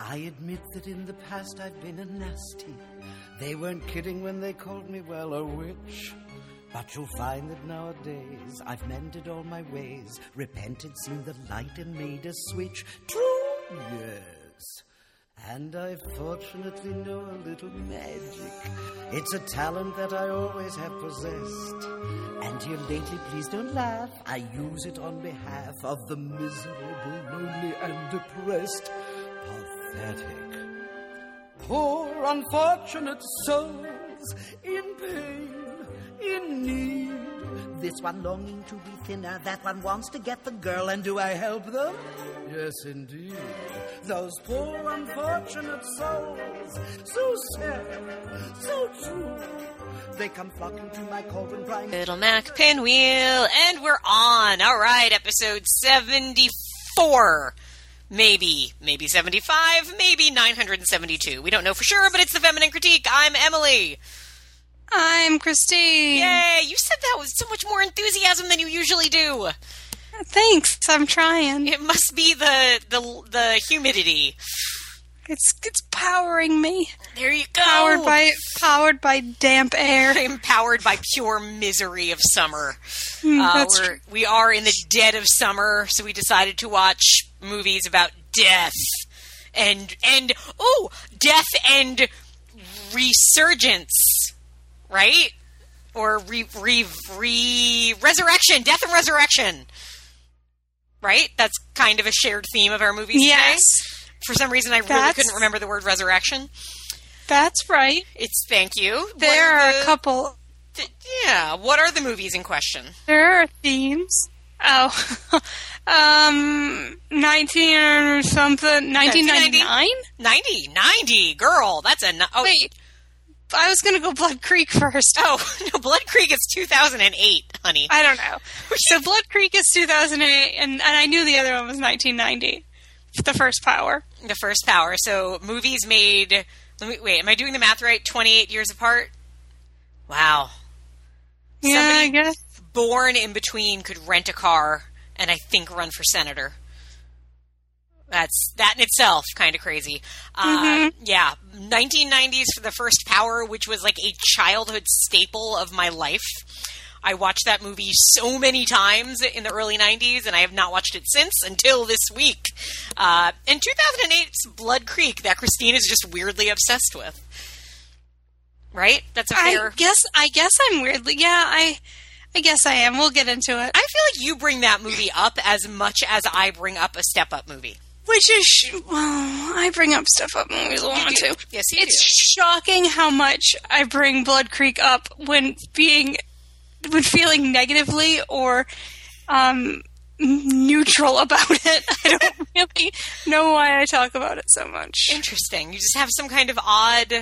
I admit that in the past I've been a nasty. They weren't kidding when they called me, well, a witch. But you'll find that nowadays I've mended all my ways, repented, seen the light, and made a switch. True, yes. And I fortunately know a little magic. It's a talent that I always have possessed. And here lately, please don't laugh, I use it on behalf of the miserable, lonely, and depressed. Pathetic. Poor, unfortunate souls in pain, in need. This one longing to be thinner, that one wants to get the girl, and do I help them? Yes, indeed. Those poor, unfortunate souls, so sad, so true. They come flocking to my cauldron crying. Little Mac Pinwheel, and we're on. All right, episode 74. Maybe, maybe 75, maybe 972. We don't know for sure, but it's the Feminine Critique. I'm Emily. I'm Christine. Yay, you said that with so much more enthusiasm than you usually do. Thanks. I'm trying. It must be the the the humidity. It's it's powering me. There you go. Powered by powered by damp air. empowered by pure misery of summer. Mm, Uh, that's we're, we are in the dead of summer, so we decided to watch movies about death and and oh, death and resurgence, right? Or re, re, re resurrection, death and resurrection. Right? That's kind of a shared theme of our movies Yes, today. For some reason, I really couldn't remember the word resurrection. that's right. It's thank you. There are the- a couple. Th- yeah, what are the movies in question? There are themes. Oh, um, nineteen or something. Nineteen ninety nine. 90, 90, girl, that's a. Oh, Wait, I was gonna go Blood Creek first. oh no, Blood Creek is 2008, honey. I don't know. So Blood Creek is two thousand eight, and and I knew the other one was nineteen ninety. The first Power. the first Power. So movies made. Let me wait. Am I doing the math right? 28 years apart. Wow. Yeah, I guess. Born in between could rent a car and I think run for senator. That's that in itself kind of crazy. Uh, yeah, 1990s for the first Power, which was like a childhood staple of my life. I watched that movie so many times in the early 90s, and I have not watched it since until this week. Uh, and 2008's Blood Creek, that Christine is just weirdly obsessed with. Right? That's a fair. I guess I guess I'm weirdly yeah I I guess I am. We'll get into it. I feel like you bring that movie up as much as I bring up a Step Up movie. Which is sh- well, I bring up Step Up movies a lot too. Yes, you it's do. shocking how much I bring Blood Creek up when being when feeling negatively or um neutral about it. I don't really know why I talk about it so much. Interesting. You just have some kind of odd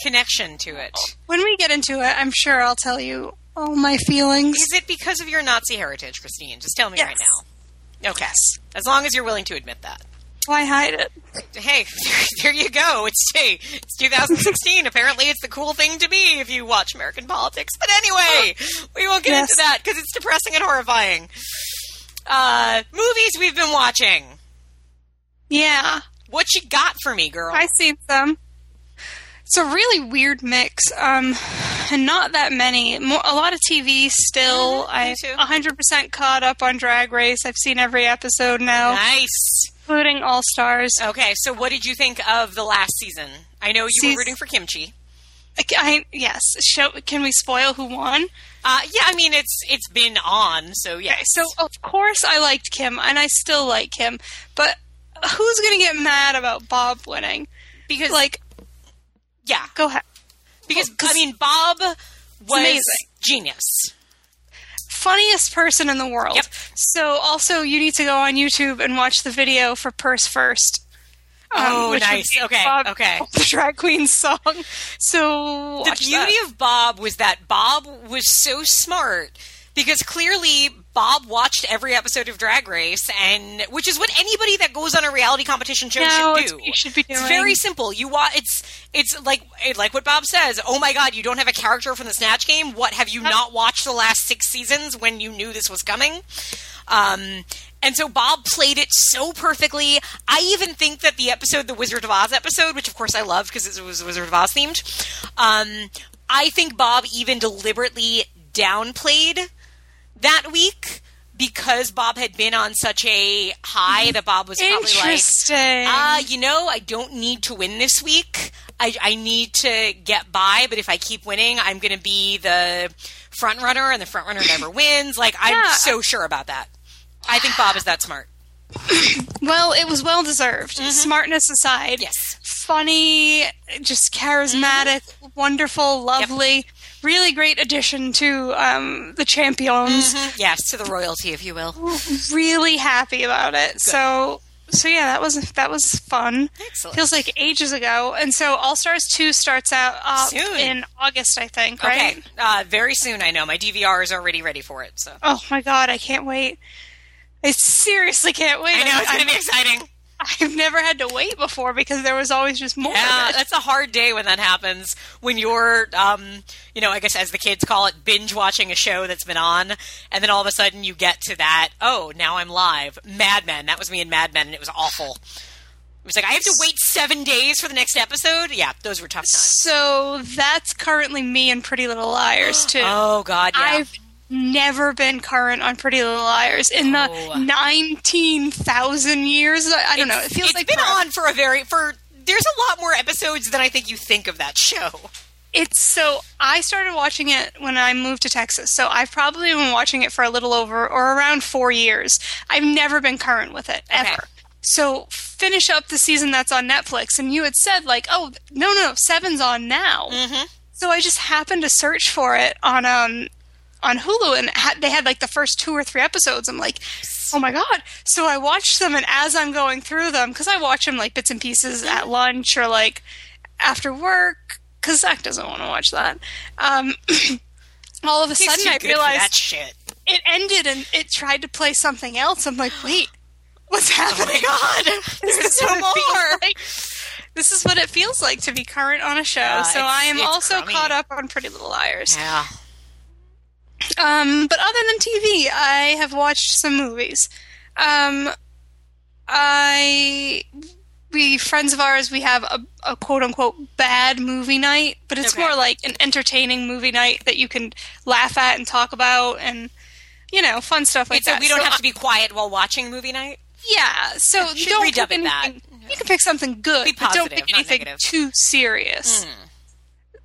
connection to it. When we get into it, I'm sure I'll tell you all my feelings. Is it because of your Nazi heritage, Christine? Just tell me Yes. right now. Okay. As long as you're willing to admit that. Why hide it? Hey, there you go. It's hey, it's 2016. Apparently, it's the cool thing to be if you watch American politics. But anyway, we won't get Yes. into that because it's depressing and horrifying. Uh, movies we've been watching. Yeah. What you got for me, girl? I've seen some. It's a really weird mix, um, and not that many. More, a lot of TV still. Mhm, me I'm too. 100% caught up on Drag Race. I've seen every episode now, nice. Including All Stars. Okay, so what did you think of the last season? I know you Seas- were rooting for Kim Chi. I, I- yes. Show, can we spoil who won? Uh, yeah, I mean it's it's been on, so yes. So of course I liked Kim, and I still like Kim. But who's going to get mad about Bob winning? because Like, yeah, go ahead. because Well, I mean Bob was amazing. genius. Funniest person in the world. Yep. So also you need to go on YouTube and watch the video for Purse First. um, Oh, nice. Okay, Bob- okay. The drag queen song. So The beauty that. of Bob was that Bob was so smart because clearly Bob watched every episode of Drag Race, and which is what anybody that goes on a reality competition show No, should do. should be It's very simple. You watch. It's it's like like what Bob says. Oh my God, you don't have a character from the Snatch Game. What have you not watched the last six seasons when you knew this was coming? Um, and so Bob played it so perfectly. I even think that the episode, the Wizard of Oz episode, which of course I loved because it was Wizard of Oz themed, um, I think Bob even deliberately downplayed that week because Bob had been on such a high that Bob was probably like, uh, you know, I don't need to win this week. I, I need to get by, but if I keep winning, I'm going to be the front runner, and the front runner never wins. Like, I'm Yeah. so sure about that. I think Bob is that smart. well, it was well deserved. Smartness aside, Yes. funny, just charismatic, wonderful, lovely, really great addition to um, the champions. Yes, to the royalty, if you will. Really happy about it. So, so yeah, that was that was fun. Excellent. Feels like ages ago. And so, All Stars two starts out Soon. in August, I think. Right? Okay, uh, very soon. I know my DVR is already ready for it. So Oh my god, I can't wait. I seriously can't wait. I know it's going to be exciting. I've never had to wait before because there was always just more. Yeah, that's a hard day when that happens. When you're, um, you know, I guess as the kids call it, binge watching a show that's been on, and then all of a sudden you get to that. Oh, now I'm live. Mad Men. That was me in Mad Men, and it was awful. It was like I have to wait seven days for the next episode. Yeah, those were tough times. So that's currently me and Pretty Little Liars too. Oh God, yeah. I've never been current on Pretty Little Liars in the Oh. nineteen thousand years. I, I don't know. It feels it's like been forever. on for a very for. There's a lot more episodes than I think you think of that show. It's so I started watching it when I moved to Texas. So I've probably been watching it for a little over or around four years. I've never been current with it ever. Okay. So finish up the season that's on Netflix, and you had said like, oh no no seven's on now. Mm-hmm. So I just happened to search for it on um on Hulu, and ha- they had like the first two or three episodes. I'm like, oh my god! So I watched them, and as I'm going through them, because I watch them like bits and pieces at lunch or like after work, because Zach doesn't want to watch that. Um, all of a sudden, I realized that shit. it ended, and it tried to play something else. I'm like, wait, what's Oh happening? my God, This there's is no what it feels more. like- This is what it feels like to be current on a show. Yeah, so I am also crummy. caught up on Pretty Little Liars. Yeah. Um, but other than TV, I have watched some movies. Um, I we friends of ours we have a, a quote unquote bad movie night, but it's Okay. more like an entertaining movie night that you can laugh at and talk about and you know fun stuff like Wait, so that. we don't So have to be quiet while watching movie night? yeah, so don't redub it that. You can pick something good, but don't pick anything negative. too serious. Hmm.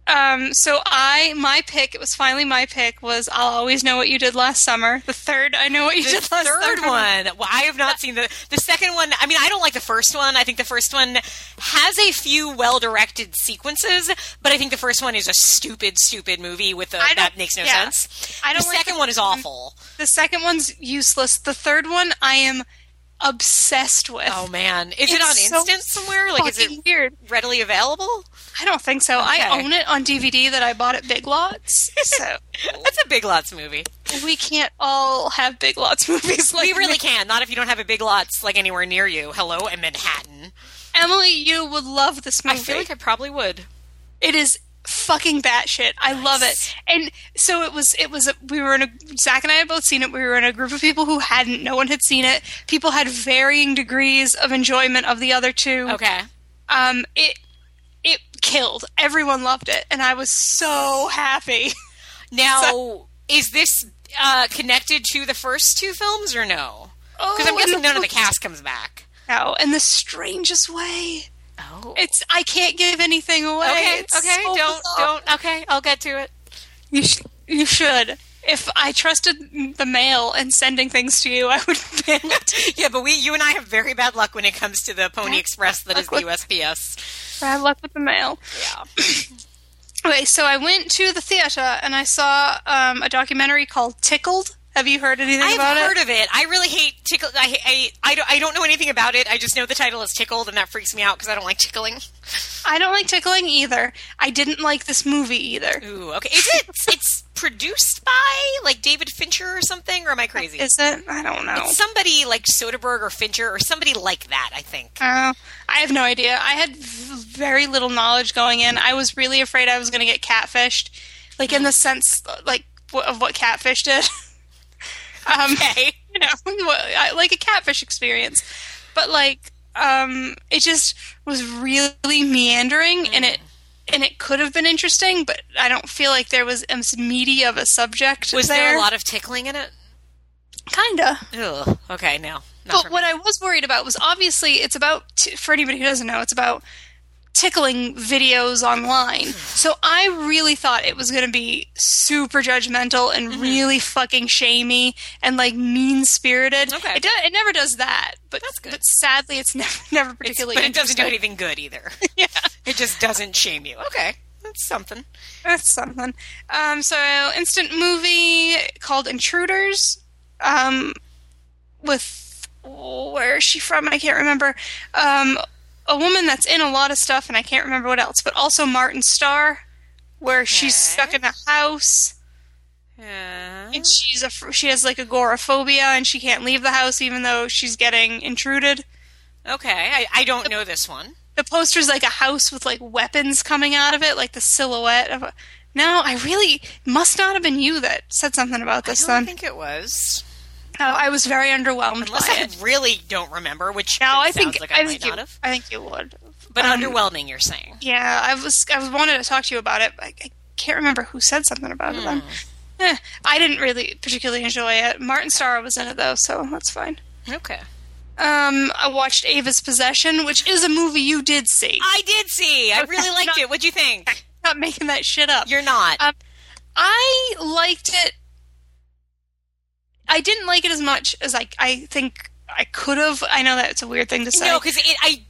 Um, so I, my pick, it was finally my pick, was I'll Always Know What You Did Last Summer. The third, I Know What You The Did Last Summer. The third one. Well, I have not seen the the second one. I mean, I don't like the first one. I think the first one has a few well directed sequences, but I think the first one is a stupid, stupid movie with a, that makes no yeah. sense. I don't the like second the one is awful. The second one's useless. The third one, I am obsessed with. Oh man, is it on so instant somewhere? Like, is it weird. readily available? I don't think so. Okay. I own it on DVD that I bought at Big Lots. So That's a Big Lots movie. we can't all have Big Lots movies like we really me. can. Not if you don't have a Big Lots like anywhere near you. Hello, in Manhattan. Emily, you would love this movie. I feel like I probably would. It is fucking batshit. I love it. And so it was. It was. A, we were in a. Zach and I had both seen it. We were in a group of people who hadn't. No one had seen it. People had varying degrees of enjoyment of the other two. Okay. Um. It. Killed. Everyone loved it, and I was so happy. Now, is this uh, connected to the first two films or no? Because I'm Oh, guessing and none of the cast comes back. No, in the strangest way. Oh. It's. I can't give anything away. Okay. It's Okay. so don't. bizarre. Don't. Okay. I'll get to it. You, sh- you should. If I trusted the mail and sending things to you, I would mail it. Yeah, but we, you and I have very bad luck when it comes to the Pony Express that is the USPS. Bad luck with the mail. Yeah. Okay, so I went to the theater and I saw um, a documentary called Tickled. Have you heard anything I've about heard it? of it. I really hate tickle. I, I, I, don't, I don't know anything about it. I just know the title is tickled, and that freaks me out because I don't like tickling. I don't like tickling either. I didn't like this movie either. Ooh, okay. Is it? it's produced by like David Fincher or something, or am I crazy? Is it? I don't know. It's somebody like Soderbergh or Fincher or somebody like that. I think. Uh, I have no idea. I had very little knowledge going in. I was really afraid I was going to get catfished, like in the sense like w- of what catfish did. um, Okay. you know, like a catfish experience. But like, um, it just was really meandering, and it and it could have been interesting, but I don't feel like there was as meaty of a subject. Was there, there a lot of tickling in it? Kinda. Ugh. Okay, now. But what me. I was worried about was obviously it's about t- for anybody who doesn't know, it's about tickling videos online. So I really thought it was going to be super judgmental and Mm-hmm. really fucking shamey and like mean spirited. Okay. It, do- it never does that, but That's good. But sadly, it's never never It's- particularly. but it doesn't do anything good either. Yeah. It just doesn't shame you. Okay, that's something. That's something. Um, so, instant movie called Intruders. Um, with where is she from? I can't remember. Um, a woman that's in a lot of stuff, and I can't remember what else. But also Martin Starr, where she's stuck in a house Yeah. and she's a she has like agoraphobia and she can't leave the house even though she's getting intruded. Okay, I, I don't know this one. The poster's like a house with like weapons coming out of it, like the silhouette of a. No, I really must not have been you that said something about I this. don't Then think it was. Oh, I was very underwhelmed Unless I it. really don't remember, which No, I think like I, I, think might you. not have. I think you would. But um, underwhelming, you're saying. Yeah, I was. I was wanted to talk to you about it. But I, I can't remember who said something about it. Then. Hmm. Eh, I didn't really particularly enjoy it. Martin Starr was in it though, so that's fine. Okay. Um, I watched Ava's Possession, which is a movie you did see. I did see. I really liked Not- it. What'd you think? not making that shit up. You're not. Um, I liked it. I didn't like it as much as I I think I could have. I know that's a weird thing to say. No, because I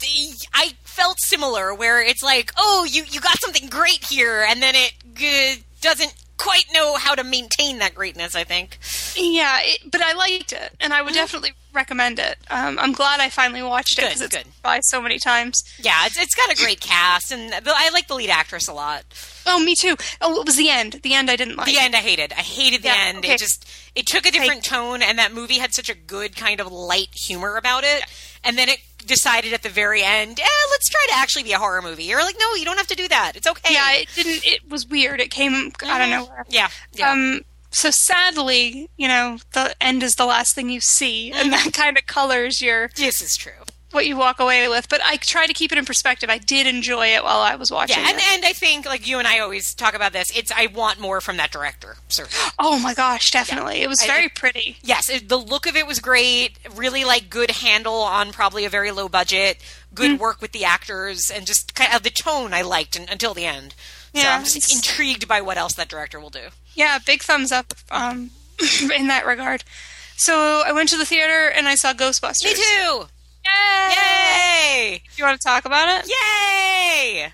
I felt similar. Where it's like, oh, you you got something great here, and then it uh, doesn't quite know how to maintain that greatness. I think. yeah, it, but I liked it, and I would definitely recommend it. Um, I'm glad I finally watched it because it's good. by so many times. Yeah, it's, it's got a great cast, and the, I like the lead actress a lot. Oh, me too. Oh, it was the end. The end I didn't like. The end I hated. I hated the Yeah, end. okay. It just it took a different tone, and that movie had such a good kind of light humor about it. And then it decided at the very end, eh, let's try to actually be a horror movie. You're like, no, you don't have to do that. It's okay. Yeah, it didn't. It was weird. It came out of nowhere. Yeah, yeah. Um, so sadly, you know, the end is the last thing you see, Mm-hmm. and that kind of colors your this is true. What you walk away with. But I try to keep it in perspective. I did enjoy it while I was watching Yeah, and, it. and I think like you and I always talk about this. It's I want more from that director. Certainly. oh my gosh, definitely, it was I- very pretty. Yes, it, the look of it was great. Really like good handle on probably a very low budget. Good Mm. work with the actors and just kind of the tone I liked un until the end. So Yeah, I'm just intrigued by what else that director will do. Yeah, big thumbs up um, in that regard. So I went to the theater and I saw Ghostbusters. Me too. Yay! Yay! You want to talk about it? Yay!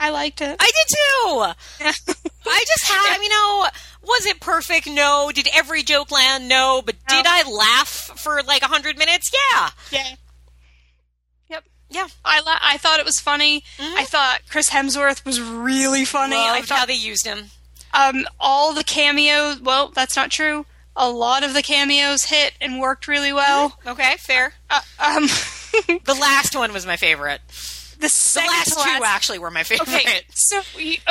I liked it. I did too. I just had, you know, was it perfect? No. Did every joke land? No. But No. did I laugh for like a hundred minutes? Yeah. yeah. Yep. Yeah. I la- I thought it was funny. I thought Chris Hemsworth was really funny. I Loved how thought they used him. um, all the cameos. Well, that's not true. A lot of the cameos hit and worked really well. Okay, fair. Uh, um, The last one was my favorite. the The last two last- actually were my favorite. Okay, so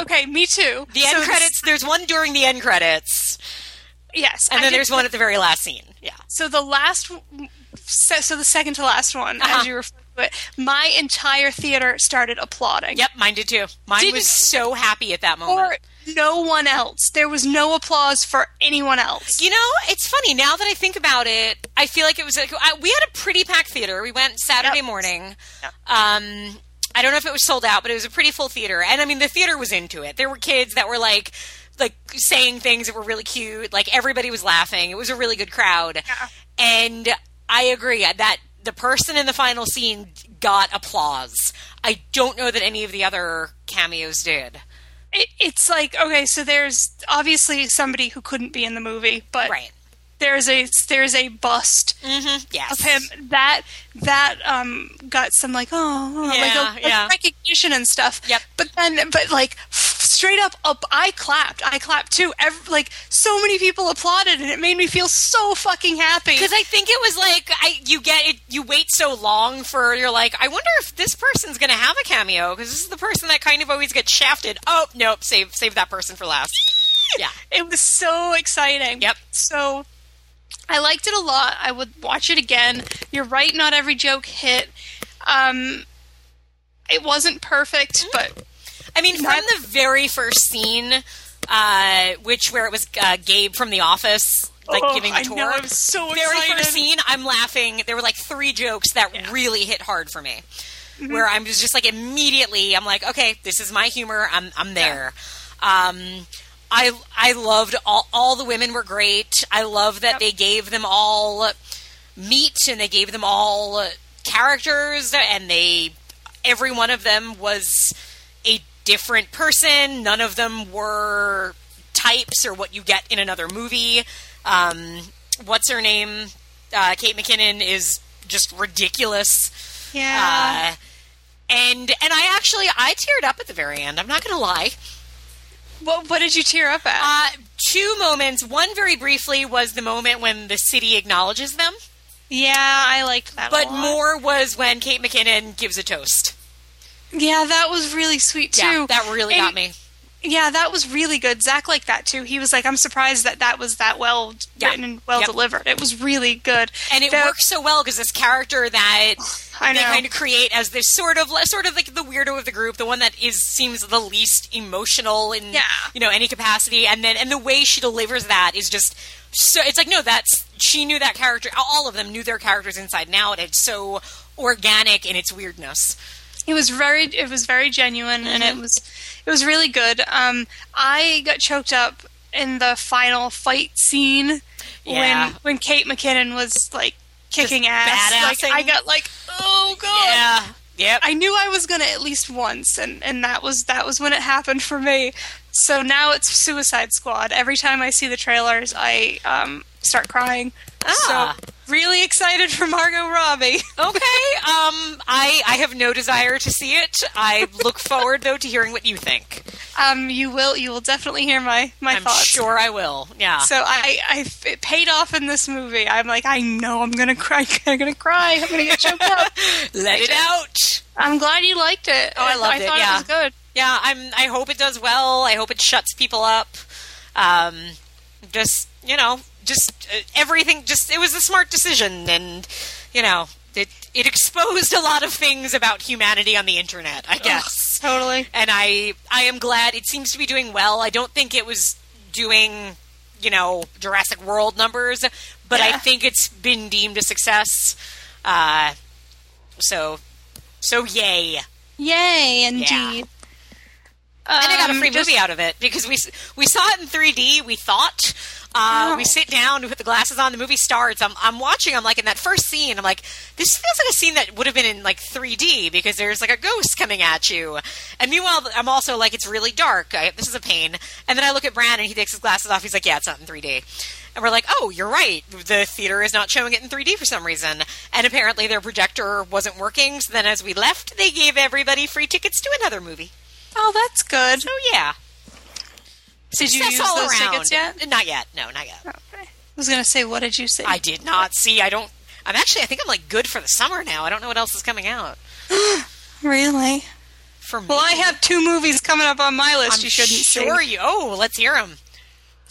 okay, me too. The end So credits. There's one during the end credits, yes, and I then did- there's one at the very last scene. Yeah. So the last, so the second to last one, Uh-huh. as you refer to it, my entire theater started applauding. Yep, mine did too. Mine Didn't- was so happy at that moment. For no one else. There was no applause for anyone else. You know, it's funny now that I think about it. I feel like it was like I, we had a pretty packed theater. We went Saturday Yep. morning. Yep. Um, I don't know if it was sold out, but it was a pretty full theater. And I mean, the theater was into it. There were kids that were like, like saying things that were really cute. Like everybody was laughing. It was a really good crowd. Yeah. And I agree that the person in the final scene got applause. I don't know that any of the other cameos did. It, it's like okay, so there's obviously somebody who couldn't be in the movie, but Right. there's a there's a bust Mm-hmm. Yes. of him that that um got some like oh like a, yeah. recognition and stuff. Yep. But then but like straight up up I clapped. I clapped too. Ev- like so many people applauded and it made me feel so fucking happy. Because I think it was like I you get it you wait so long for you're like I wonder if this person's gonna have a cameo because this is the person that kind of always gets shafted. Oh nope, save save that person for last. Yeah, it was so exciting. Yep. So I liked it a lot. I would watch it again. You're right, not every joke hit. Um, it wasn't perfect, but I mean, from the very first scene, uh, which where it was uh, Gabe from The Office, like Oh, giving the I tour. know, I'm so excited. very excited. first scene, I'm laughing. There were like three jokes that Yeah. really hit hard for me. Mm-hmm. Where I'm just like immediately, I'm like, okay, this is my humor. I'm I'm there. Um, I I loved all all the women were great. I love that Yep. they gave them all meat and they gave them all characters and they every one of them was different person. None of them were types or what you get in another movie. Um, what's her name? Uh, Kate McKinnon is just ridiculous. yeah. Uh, and and I actually I teared up at the very end. I'm not going to lie. what what did you tear up at? Uh, two moments. One very briefly was the moment when the city acknowledges them, yeah, I liked that. but more was when Kate McKinnon gives a toast. Yeah, that was really sweet too. Yeah, that really And- got me. Yeah, that was really good. Zach liked that too. He was like, "I'm surprised that that was that well Yeah. written and well Yep. delivered. It was really good." and it The- works so well because this character that I they kind of create as this sort of sort of like the weirdo of the group, the one that is seems the least emotional in Yeah. you know any capacity, and then and the way she delivers that is just so it's like no, that's she knew that character. All of them knew their characters inside and out. It's so organic in its weirdness. It was very it was very genuine and it was it was really good. Um I got choked up in the final fight scene Yeah. when when Kate McKinnon was like kicking ass. Like. I got like, "Oh god." Yeah. Yep. I knew I was going to at least once and and that was that was when it happened for me. So now it's Suicide Squad. Every time I see the trailers, I um start crying. Ah. So really excited for Margot Robbie. Okay. Um, I I have no desire to see it. I look forward though to hearing what you think. Um, you will you will definitely hear my my I'm thoughts. sure I will. Yeah. So I, I it paid off in this movie. I'm like, I know I'm gonna cry. I'm gonna cry. I'm gonna get choked up. Let it out. I'm glad you liked it. Oh, I loved I it, thought yeah. it was good. Yeah, I'm. I hope it does well. I hope it shuts people up. Um, just you know, just uh, everything. Just it was a smart decision, and you know, it it exposed a lot of things about humanity on the internet. I guess. Totally. and I I am glad it seems to be doing well. I don't think it was doing you know Jurassic World numbers, but I think it's been deemed a success. Uh, so so yay. Yay, indeed. And I got a Um, free just- movie out of it because we we saw it in 3D. We thought uh, Oh. we sit down, we put the glasses on, the movie starts. I'm I'm watching. I'm like in that first scene. I'm like, this feels like a scene that would have been in like 3D because there's like a ghost coming at you. And meanwhile, I'm also like, it's really dark. I, this is a pain. And then I look at Brandon. And he takes his glasses off. He's like, yeah, it's not in 3D. And we're like, oh, you're right. The theater is not showing it in 3D for some reason. And apparently their projector wasn't working. So then as we left, they gave everybody free tickets to another movie. Oh, that's good. So yeah. Did you Success use all those around. tickets yet? Not yet. No, not yet. Okay. I was gonna say, what did you say? I did not see. I don't. I'm actually. I think I'm like good for the summer now. I don't know what else is coming out really? for me. Well, I have two movies coming up on my list. I'm you shouldn't sure see. you. Oh, let's hear them.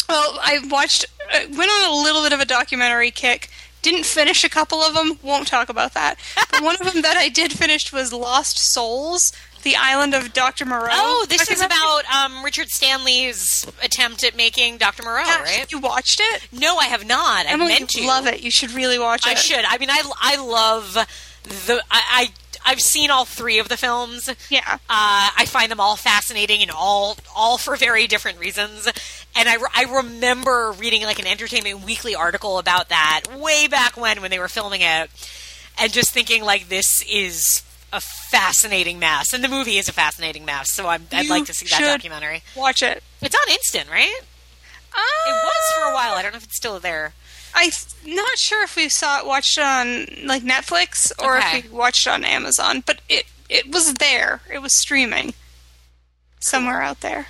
Well, I watched, uh, went on a little bit of a documentary kick. Didn't finish a couple of them. Won't talk about that. but one of them that I did finish was Lost Souls, the island of Dr. Moreau. Oh, this is about um, Richard Stanley's attempt at making Dr. Moreau, Yeah, right? You watched it? No, I have not. I Emily, meant to. love it. You should really watch it. I should. I mean, I I love the. I, I I've seen all three of the films. Yeah. Uh, I find them all fascinating and all all for very different reasons. And I, re- I remember reading like an Entertainment Weekly article about that way back when when they were filming it, and just thinking like this is a fascinating mess, and the movie is a fascinating mess. So I'm, I'd like to see that documentary. Watch it. It's on Instant, right? It was for a while. I don't know if it's still there. I'm not sure if we saw it watched it on like Netflix or Okay. if we watched it on Amazon, but it it was there. It was streaming somewhere out there.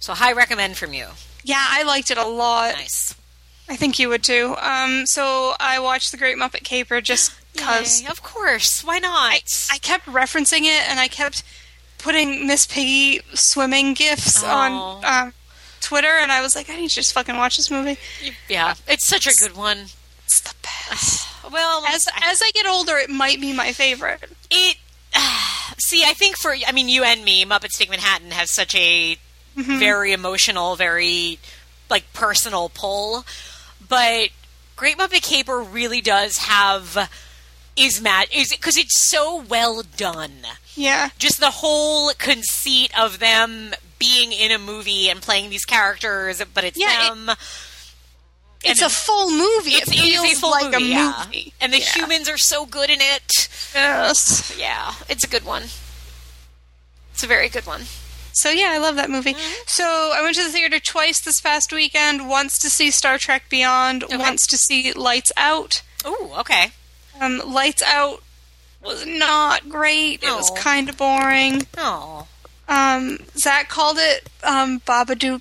So high recommend from you. Yeah, I liked it a lot. Nice. I think you would too. Um, so I watched The Great Muppet Caper just because Yay, of course. Why not? I, I kept referencing it and I kept putting Miss Piggy swimming gifs Aw. on um, Twitter, and I was like, I need to just fucking watch this movie. Yeah, it's such a good one. It's the best. Well, As as I get older, it might be my favorite. it. see, I think for I mean, you and me, Muppets Take Manhattan has such a very emotional, very like personal pull, but Great Muppet Caper really does have is mad is it? because it's so well done. Yeah, just the whole conceit of them being in a movie and playing these characters, but it's Yeah, it- them. it's a full movie. it's, it it feels like movie, a yeah. movie, and the Yeah. humans are so good in it. Yes. Yeah, it's a good one. It's a very good one. So yeah, I love that movie. Mm-hmm. So I went to the theater twice this past weekend. Once to see Star Trek Beyond. Once to see Lights Out. Oh, okay. Um, Lights Out was not great. It was kind of boring. Oh, Um, Zach called it um, Babadook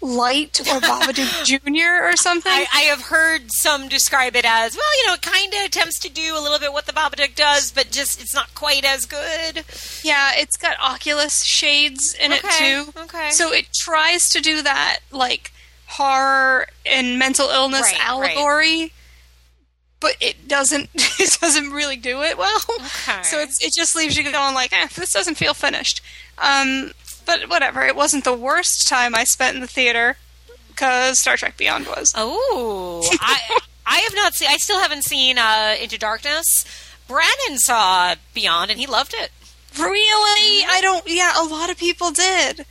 Light or Babadook Junior or something. I, I have heard some describe it as well. You know, it kind of attempts to do a little bit what the Babadook does, but just it's not quite as good. yeah, it's got Oculus shades in it too. okay. So it tries to do that like horror and mental illness Right, right. allegory. But it doesn't. It doesn't really do it well. Okay. So it's it just leaves you going like, eh, this doesn't feel finished. Um, but whatever. It wasn't the worst time I spent in the theater because Star Trek Beyond was. Oh, I I have not seen. I still haven't seen uh, Into Darkness. Brandon saw Beyond and he loved it, Really? I don't. Yeah, a lot of people did.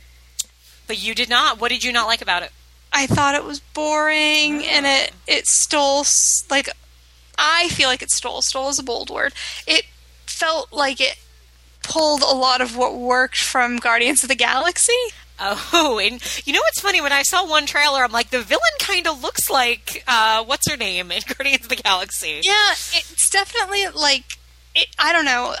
but you did not. What did you not like about it? I thought it was boring, and it it stole like I feel like it stole. Stole is a bold word. It felt like it pulled a lot of what worked from Guardians of the Galaxy. Oh, and you know what's funny? When I saw one trailer, I'm like, the villain kind of looks like uh, what's her name in Guardians of the Galaxy. Yeah, it's definitely like it, I don't know.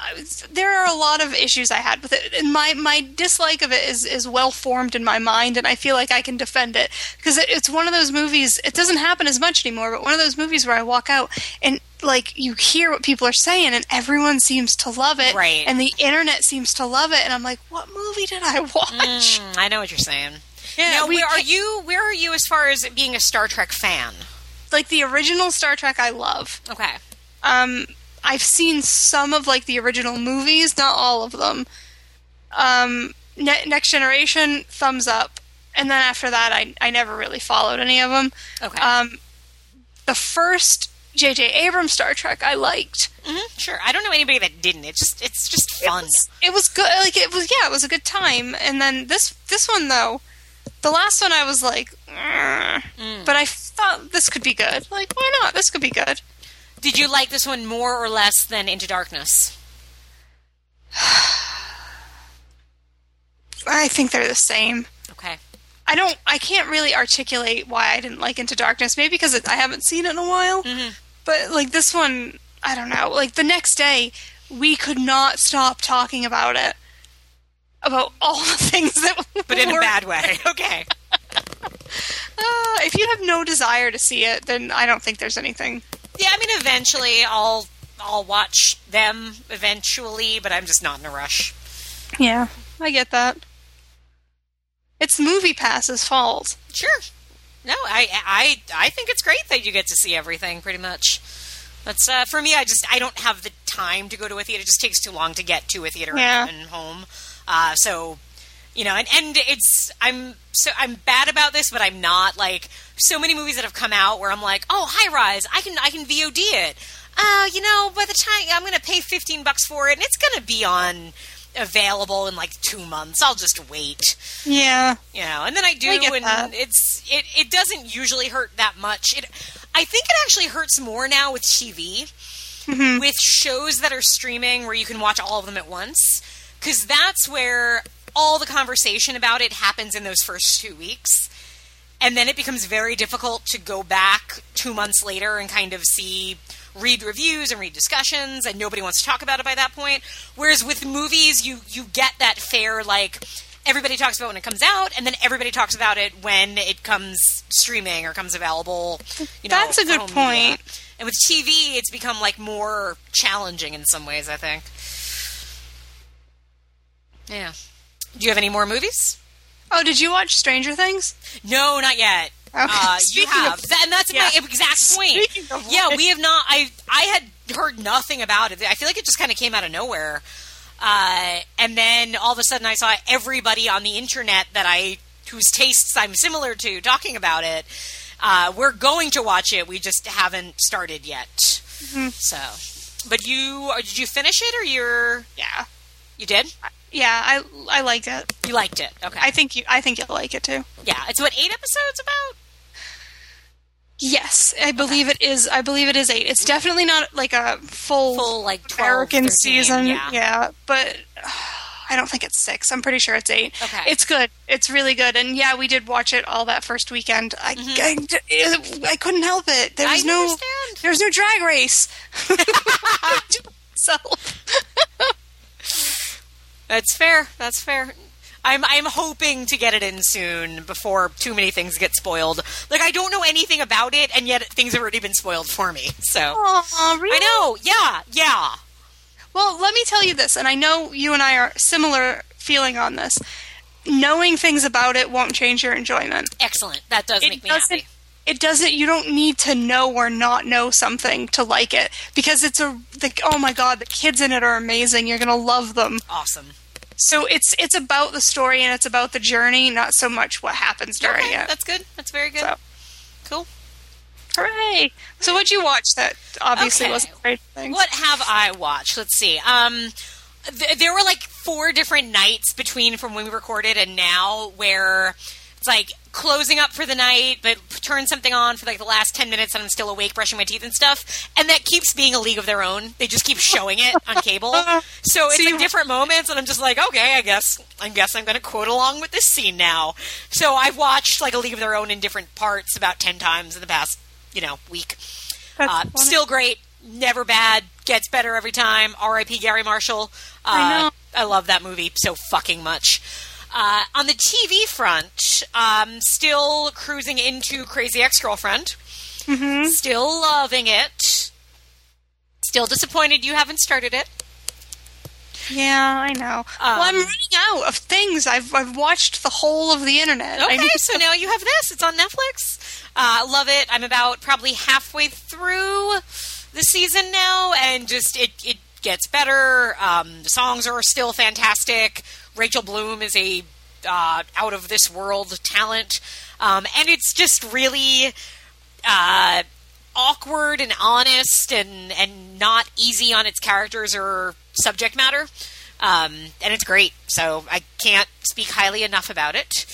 There are a lot of issues I had with it, and my my dislike of it is is well formed in my mind, and I feel like I can defend it because it, it's one of those movies. It doesn't happen as much anymore, but one of those movies where I walk out and like you hear what people are saying, and everyone seems to love it, Right. And the internet seems to love it, and I'm like, what movie did I watch? Mm, I know what you're saying. Yeah, now, we where are you? Where are you as far as being a Star Trek fan? Like the original Star Trek, I love. Okay. Um, I've seen some of like the original movies, not all of them. Um, ne- Next Generation, thumbs up, and then after that, I I never really followed any of them. Okay. Um, the first J.J. Abrams Star Trek, I liked. hmm sure. I don't know anybody that didn't. It's just it's just It fun. was, it was good. Like it was, yeah, it was a good time. And then this this one though, the last one I was like, "Mm." but I thought this could be good. Like, why not? This could be good. Did you like this one more or less than Into Darkness? I think they're the same. Okay. I don't. I can't really articulate why I didn't like Into Darkness. Maybe because it, I haven't seen it in a while. But like this one, I don't know. Like the next day, we could not stop talking about it, about all the things that. But in a bad way. Okay. Uh, if you have no desire to see it, then I don't think there's anything. Yeah, I mean, eventually I'll I'll watch them eventually, but I'm just not in a rush. Yeah, I get that. It's MoviePass's fault. Sure. No, I I I think it's great that you get to see everything pretty much. That's uh, for me. I just I don't have the time to go to a theater. It just takes too long to get to a theater Yeah. and, and home. Uh, so you know, and and it's I'm so I'm bad about this, but I'm not like so many movies that have come out where I'm like, oh, High Rise, I can I can VOD it. Uh, you know, by the time I'm going to pay 15 bucks for it, and it's going to be on available in like two months. I'll just wait Yeah, you know and then i do I and that. it's it, it doesn't usually hurt that much it i think it actually hurts more now with tv Mm-hmm. with shows that are streaming where you can watch all of them at once because that's where all the conversation about it happens in those first two weeks and then it becomes very difficult to go back two months later and kind of see read reviews and read discussions and nobody wants to talk about it by that point whereas with movies you you get that fair like everybody talks about when it comes out and then everybody talks about it when it comes streaming or comes available you know That's a good home media. point. and with tv it's become like more challenging in some ways i think yeah do you have any more movies Oh, did you watch Stranger Things? No, not yet. Okay. Uh, you Speaking have, of- That- and that's Yeah. my exact point. Speaking of yeah, we have not. I I had heard nothing about it. I feel like it just kind of came out of nowhere. Uh, and then all of a sudden, I saw everybody on the internet that I whose tastes I'm similar to talking about it. Uh, we're going to watch it. We just haven't started yet. Mm-hmm. So, but you did you finish it or you're Yeah. you did? Yeah, I I liked it. You liked it? Okay. I think you I think you'll like it too. yeah. It's what eight episodes about? Yes, I believe it is. I believe it is eight. It's definitely not like a full, Full like 12, American 13, season. Yeah. but uh, I don't think it's six. I'm pretty sure it's eight. Okay. It's good. It's really good. And yeah, we did watch it all that first weekend. I I, I couldn't help it. There Mm-hmm. I was no understand. there was no drag race. so That's fair. That's fair. I'm I'm hoping to get it in soon before too many things get spoiled. Like I don't know anything about it, and yet things have already been spoiled for me. So Aw, really? I know. Yeah, yeah. Well, let me tell you this, and I know you and I are similar feeling on this. Knowing things about it won't change your enjoyment. Excellent. That does make it me happy. it doesn't you don't need to know or not know something to like it because it's a the, oh my god the kids in it are amazing you're gonna love them Awesome. So it's it's about the story and it's about the journey not so much what happens during Okay, it that's good. That's very good. So. Cool. hooray so what'd you watch that obviously Okay. wasn't great thing What have I watched? Let's see. Um, th- there were like four different nights between from when we recorded and now where it's like closing up for the night, but turn something on for like the last 10 minutes and I'm still awake brushing my teeth and stuff. And that keeps being a league of their own. They just keep showing it on cable. So it's So like different moments and I'm just like, okay, I guess, I guess I'm going to quote along with this scene now. So I've watched like a league of their own in different parts about 10 times in the past, you know, week. Uh, still great, never bad, gets better every time. R.I.P. Garry Marshall. Uh, I know. I love that movie so fucking much. Uh, on the TV front, um, still cruising into Crazy Ex-Girlfriend. Mm-hmm. Still loving it. Still disappointed you haven't started it. yeah i know Um, well i'm running out of things i've i've watched the whole of the internet Okay, so now you have this. It's on Netflix. Uh, love it. I'm about probably halfway through the season now, and just it it gets better. Um, the songs are still fantastic. Rachel Bloom is a uh, out of this world talent, um, and it's just really uh, awkward and honest and and not easy on its characters or subject matter. Um, and it's great, so I can't speak highly enough about it.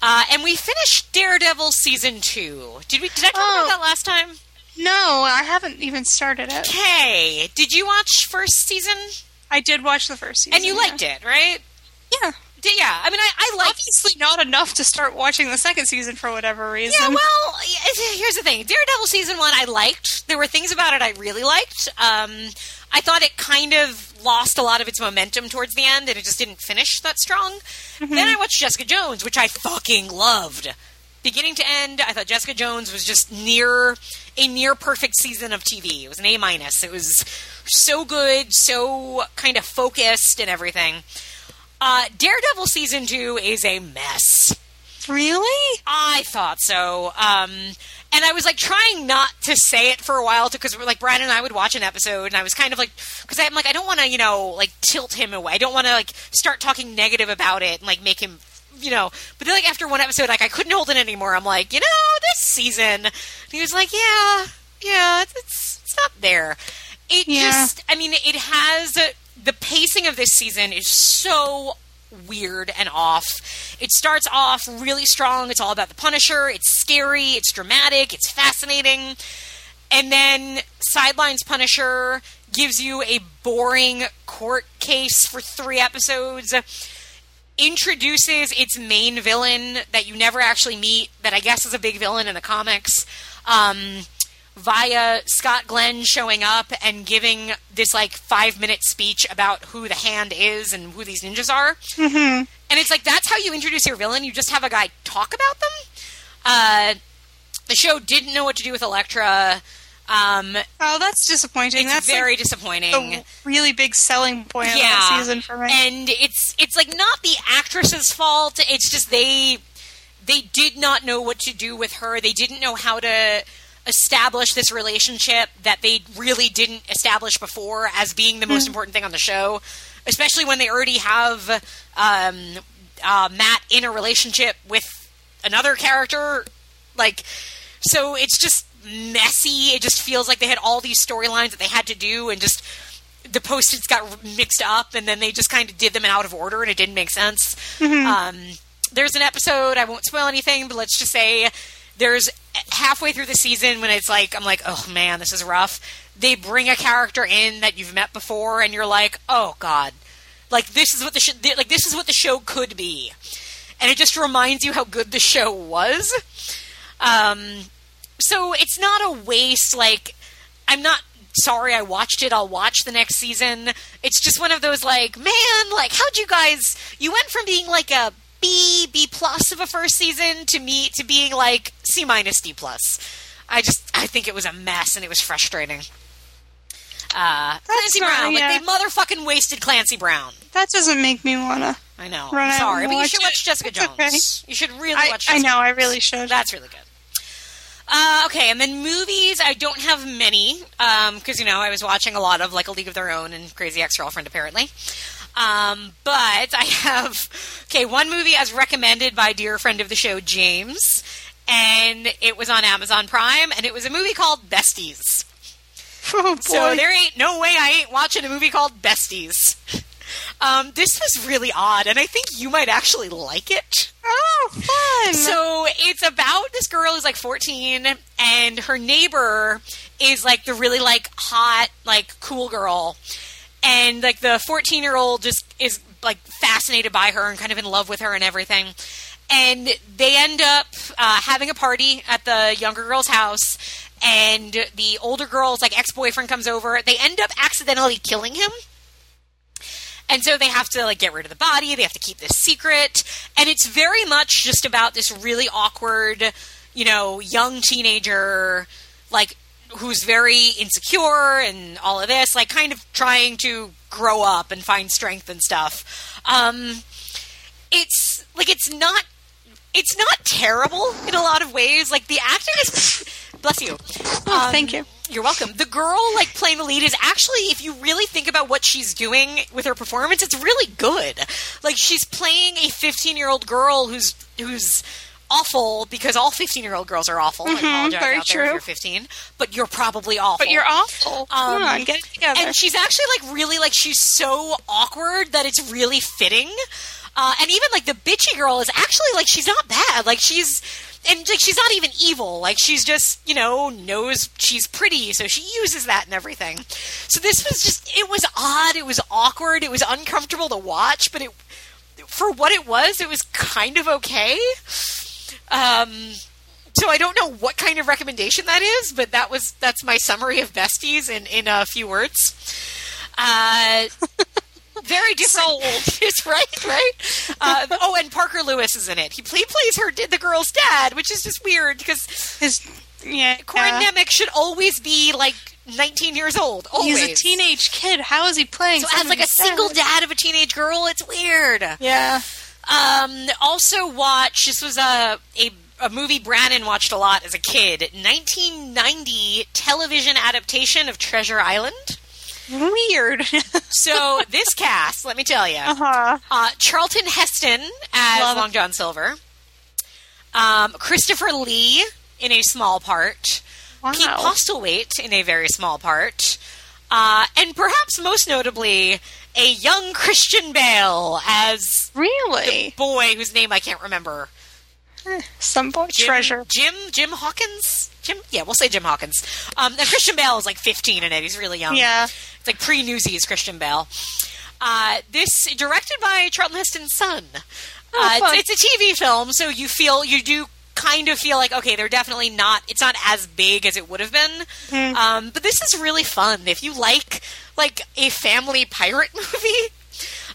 Uh, and we finished Daredevil season two. Did we? Did I talk Oh. about that last time? no i haven't even started it Okay. Did you watch first season? i did watch the first season And you yeah. liked it, right? Yeah Yeah. I mean, I, I liked obviously not enough to start watching the second season for whatever reason. Yeah, well, here's the thing. Daredevil season one, I liked. There were things about it I really liked. Um, I thought it kind of lost a lot of its momentum towards the end, and it just didn't finish that strong. Then I watched Jessica Jones, which I fucking loved. Beginning to end, I thought Jessica Jones was just near a near perfect season of TV. It was an A minus. It was so good, so kind of focused and everything. Uh, Daredevil season two is a mess. really? I thought so. Um, and I was like trying not to say it for a while because like Brian and I would watch an episode, and I was kind of like because I'm like I don't want to you know like tilt him away. I don't want to like start talking negative about it and like make him you know. But then like after one episode, like I couldn't hold it anymore. I'm like you know this season. And he was like yeah yeah it's it's, it's not there. It Yeah. just I mean it has the pacing of this season is so weird and off. It starts off really strong. It's all about the Punisher. It's scary. It's dramatic. It's fascinating. And then Sidelines Punisher gives you a boring court case for three episodes. Introduces its main villain that you never actually meet, that I guess is a big villain in the comics. Um, via Scott Glenn showing up and giving this like five minute speech about who the hand is and who these ninjas are. Mm-hmm. And it's like that's how you introduce your villain. You just have a guy talk about them. Uh, the show didn't know what to do with Elektra. Um, Oh, that's disappointing. it's that's very like, disappointing. the really big selling point of yeah, that season for me. and it's it's like not the actress's fault. It's just they they did not know what to do with her. They didn't know how to establish this relationship that they really didn't establish before as being the most important thing on the show, especially when they already have um, uh, Matt in a relationship with another character. Like, so it's just messy. It just feels like they had all these storylines that they had to do, and just the post-its got mixed up, and then they just kind of did them out of order, and it didn't make sense. Um, there's an episode I won't spoil anything, but let's just say there's halfway through the season when it's like I'm like, oh man, this is rough. They bring a character in that you've met before, and you're like, oh god, like this is what the sh- like this is what the show could be, and it just reminds you how good the show was. Um, so it's not a waste. Like I'm not sorry I watched it. I'll watch the next season. It's just one of those like, man, like how'd you guys? You went from being like a B B plus of a first season to me to being like C minus D plus. I just I think it was a mess and it was frustrating. Uh, Clancy Brown, yeah. like they motherfucking wasted Clancy Brown. that doesn't make me wanna. I know. Run I'm out sorry, but you watch should it. watch Jessica Jones. okay. You should really I, watch. I Jessica know. I really should. That's really good. Uh, okay, and then movies. I don't have many because you know I was watching a lot of like A League of Their Own and Crazy Ex Girlfriend apparently. Um, but I have okay one movie as recommended by dear friend of the show James, and it was on Amazon Prime, and it was a movie called Besties. oh boy. So there ain't no way I ain't watching a movie called Besties. Um, this was really odd, and I think you might actually like it. oh, fun. So it's about this girl who's like 14, and her neighbor is like the really like hot, like cool girl, and like the 14 year old just is like fascinated by her and kind of in love with her and everything. And they end up uh, having a party at the younger girl's house, and the older girl's like ex boyfriend comes over. They end up accidentally killing him. And so they have to like get rid of the body. They have to keep this secret, and it's very much just about this really awkward, you know, young teenager, like who's very insecure and all of this, like kind of trying to grow up and find strength and stuff. Um, it's like it's not it's not terrible in a lot of ways. Like the acting is bless you. Oh, Um, thank you. You're welcome. The girl like playing the lead is actually, if you really think about what she's doing with her performance, it's really good. Like she's playing a 15 year old girl who's who's awful because all 15 year old girls are awful. I apologize very out there if true. you're 15, but you're probably awful. But you're awful. Come Um, on, get it together. and she's actually like really like she's so awkward that it's really fitting. Uh, and even like the bitchy girl is actually like she's not bad. Like she's and like she's not even evil. Like she's just you know knows she's pretty, so she uses that and everything. So this was just it was odd. It was awkward. It was uncomfortable to watch, but it for what it was, it was kind of okay. Um, so I don't know what kind of recommendation that is, but that was that's my summary of besties in in a few words. Uh, very different. it's right, right. Uh, oh, and Parker Lewis is in it. He, he plays her the girl's dad, which is just weird because His, yeah, Corin yeah. Nemec should always be like 19 years old. Always. He's a teenage kid. How is he playing? So as like a somebody's single dad? dad of a teenage girl, it's weird. Yeah. Um, also watch this was a, a a movie Brandon watched a lot as a kid. 1990 television adaptation of Treasure Island. Weird. So this cast, let me tell you, uh-huh. uh, Charlton Heston as Love. Long John Silver, um, Christopher Lee in a small part, Wow. Pete Postlethwaite in a very small part, uh, and perhaps most notably, a young Christian Bale as Really? boy whose name I can't remember. Some boy Jim, treasure. Jim Jim Hawkins. Jim, yeah, we'll say Jim Hawkins. Um, and Christian Bale is like 15 in it. He's really young. Yeah. it's like pre-Newsies Christian Bale. Uh, this directed by Charlton Heston's son. Uh, fun. it's, it's a TV film, so you feel you do kind of feel like okay, they're definitely not. It's not as big as it would have been. Um, but this is really fun if you like like a family pirate movie.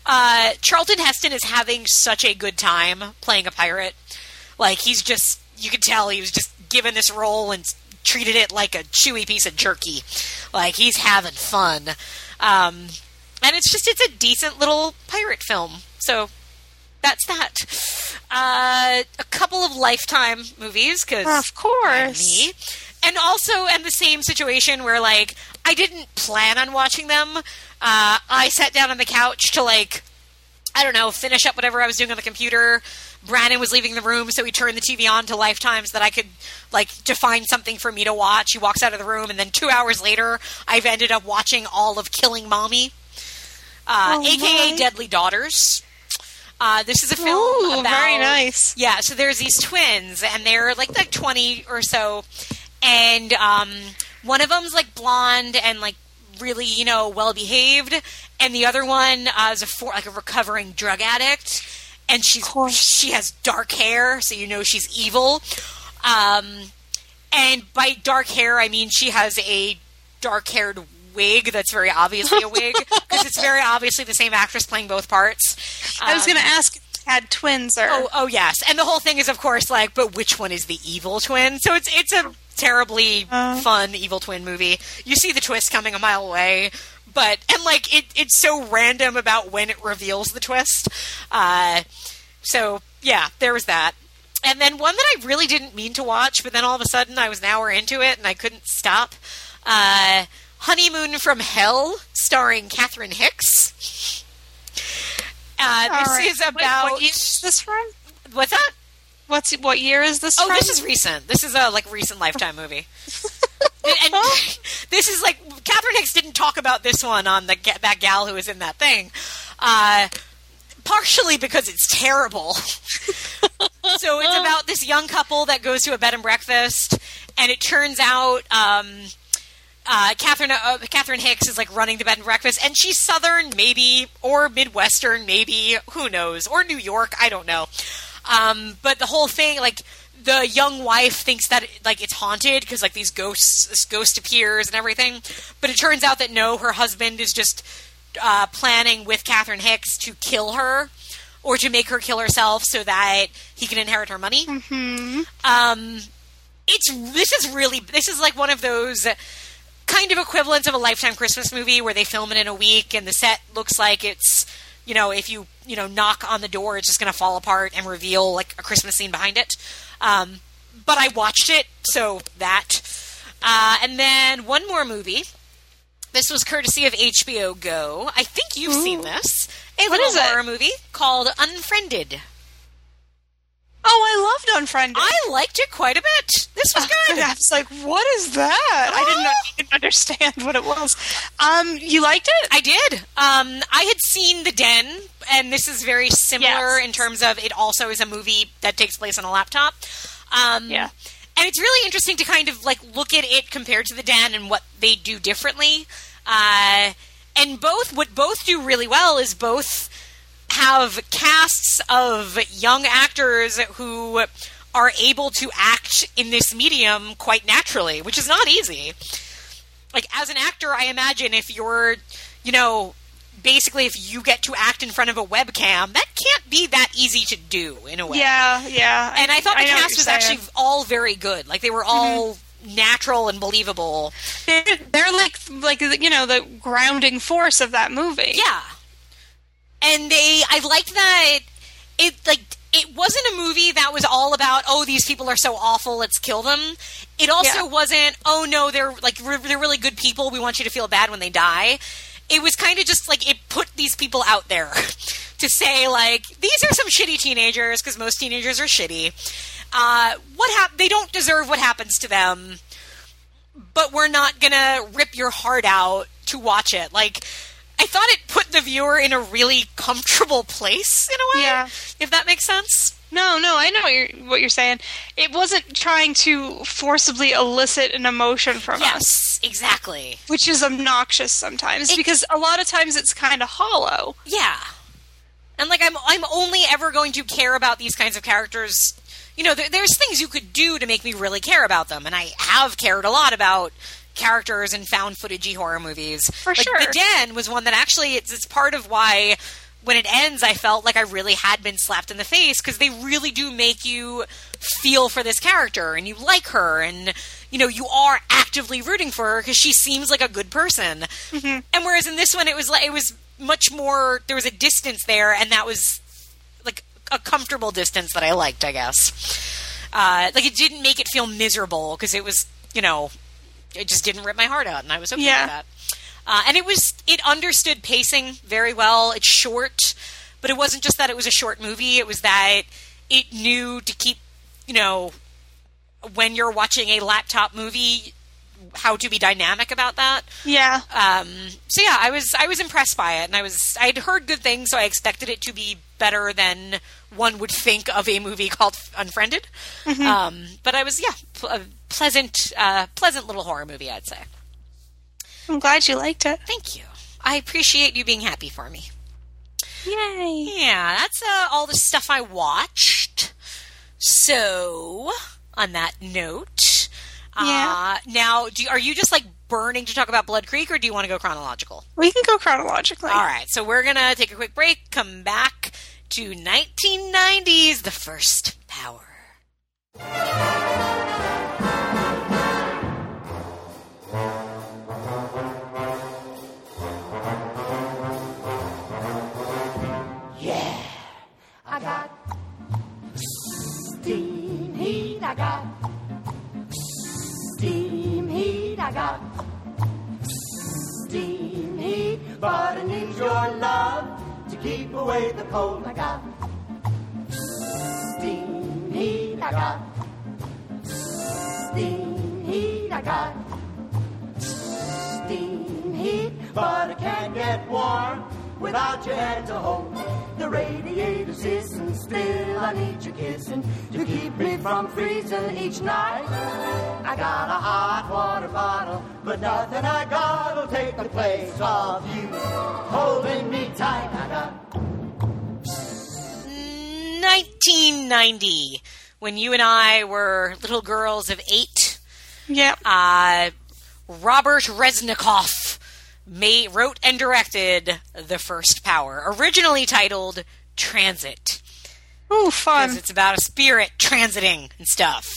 Uh, Charlton Heston is having such a good time playing a pirate. Like he's just you could tell he was just given this role and treated it like a chewy piece of jerky, like he's having fun. Um, and it's just it's a decent little pirate film. So that's that. Uh, a couple of Lifetime movies because Of course. me, and also in the same situation where like I didn't plan on watching them. Uh, I sat down on the couch to like I don't know finish up whatever I was doing on the computer. Brandon was leaving the room, so he turned the TV on to Lifetime so that I could like to find something for me to watch. He walks out of the room, and then two hours later, I've ended up watching all of Killing Mommy, uh, Oh, aka my. Deadly Daughters. Uh, this is a film Ooh, about very nice. yeah, so there's these twins, and they're like like twenty or so, and um, one of them's like blonde and like really you know well behaved, and the other one uh, is a for, like a recovering drug addict, and she's she has dark hair, so you know she's evil. Um, and by dark hair, I mean she has a dark haired wig that's very obviously a wig because it's very obviously the same actress playing both parts. I was Um, going to ask had twins or. Oh, oh yes, and the whole thing is, of course, like, but which one is the evil twin? So it's it's a terribly Uh. fun evil twin movie. You see the twist coming a mile away, but and like it it's so random about when it reveals the twist. Uh, so yeah, there was that. And then one that I really didn't mean to watch, but then all of a sudden I was an hour into it and I couldn't stop. Uh, Honeymoon from Hell, starring Catherine Hicks. Uh, this right. is about what year is this from? what's that? What's what year is this Oh, from? this is recent. This is a like recent Lifetime movie. and, and this is like Catherine Hicks didn't talk about this one on the that gal who was in that thing, uh, partially because it's terrible. so it's about this young couple that goes to a bed and breakfast, and it turns out. Um, uh, Catherine uh, Catherine Hicks is like running the bed and breakfast, and she's Southern, maybe, or Midwestern, maybe, who knows, or New York, I don't know. Um, but the whole thing, like the young wife thinks that like it's haunted because like these ghosts, this ghost appears and everything. But it turns out that no, her husband is just uh, planning with Catherine Hicks to kill her or to make her kill herself so that he can inherit her money. Um, it's this is really this is like one of those kind of equivalents of a lifetime Christmas movie where they film it in a week and the set looks like it's you know if you you know knock on the door it's just going to fall apart and reveal like a Christmas scene behind it. Um, but I watched it, so that. Uh, and then one more movie. This was courtesy of HBO Go. I think you've seen this. A What little is it? horror movie called Unfriended. Oh, I loved Unfriended. I liked it quite a bit. This was good. I was like, "What is that?" I didn't even understand what it was. Um, you liked it? I did. Um, I had seen The Den, and this is very similar Yes. in terms of it also is a movie that takes place on a laptop. Um, Yeah. And it's really interesting to kind of like look at it compared to The Den and what they do differently. Uh, and both, what both do really well is both have casts of young actors who are able to act in this medium quite naturally, which is not easy. Like as an actor, I imagine if you're, you know, basically if you get to act in front of a webcam, that can't be that easy to do in a way. Yeah, yeah. And I thought the what cast was saying. actually all very good. Like they were all mm-hmm. natural and believable. they're, they're like like you know the grounding force of that movie. Yeah. And they I liked that it like it wasn't a movie that was all about oh these people are so awful let's kill them. It also Yeah. wasn't oh no they're like re- they're really good people we want you to feel bad when they die. It was kind of just like it put these people out there to say like these are some shitty teenagers because most teenagers are shitty. Uh, what hap- They don't deserve what happens to them but we're not gonna rip your heart out to watch it. Like, I thought it put the viewer in a really comfortable place in a way. Yeah. If that makes sense. No, no, I know what you're, what you're saying. It wasn't trying to forcibly elicit an emotion from us, Yes, exactly. which is obnoxious sometimes It- because a lot of times it's kind of hollow. Yeah. And like, I'm I'm only ever going to care about these kinds of characters. You know, there, there's things you could do to make me really care about them, and I have cared a lot about characters in found footagey horror movies. For like, sure. The Den was one that actually it's, it's part of why when it ends, I felt like I really had been slapped in the face because they really do make you feel for this character and you like her and you know you are actively rooting for her because she seems like a good person. Mm-hmm. And whereas in this one, it was like it was much more. There was a distance there, and that was like a comfortable distance that I liked. I guess. Uh, like it didn't make it feel miserable because it was you know it just didn't rip my heart out, and I was okay Yeah. with that. Uh, and it was it understood pacing very well. It's short, but it wasn't just that it was a short movie. It was that it knew to keep you know when you're watching a laptop movie how to be dynamic about that. Yeah. Um, so yeah, I was I was impressed by it, and I was I'd heard good things, so I expected it to be better than one would think of a movie called Unfriended. Um, but I was yeah, pl- a pleasant uh, pleasant little horror movie, I'd say. I'm glad you liked it. Thank you. I appreciate you being happy for me. Yay. Yeah, that's uh, all the stuff I watched. So, on that note, Yeah. uh, now, do, are you just like burning to talk about Blood Creek, or do you want to go chronological? We can go chronologically. All right, so we're gonna take a quick break. Come back to 1990s, The First Power. Got steam heat. But I need your love to keep away the cold. I got steam heat. I got steam heat. I got steam heat. But I can't get warm without your hand to hold. The radiator's hissing still. I need your kissing to keep me from freezing each night. I got a hot water bottle, but nothing I got'll take the place of you holding me tight. I got 1990, when you and I were little girls of eight. Yep. uh, Robert Resnikoff made, wrote and directed The First Power, originally titled Transit, Oh, fun. because fun. it's about a spirit transiting and stuff.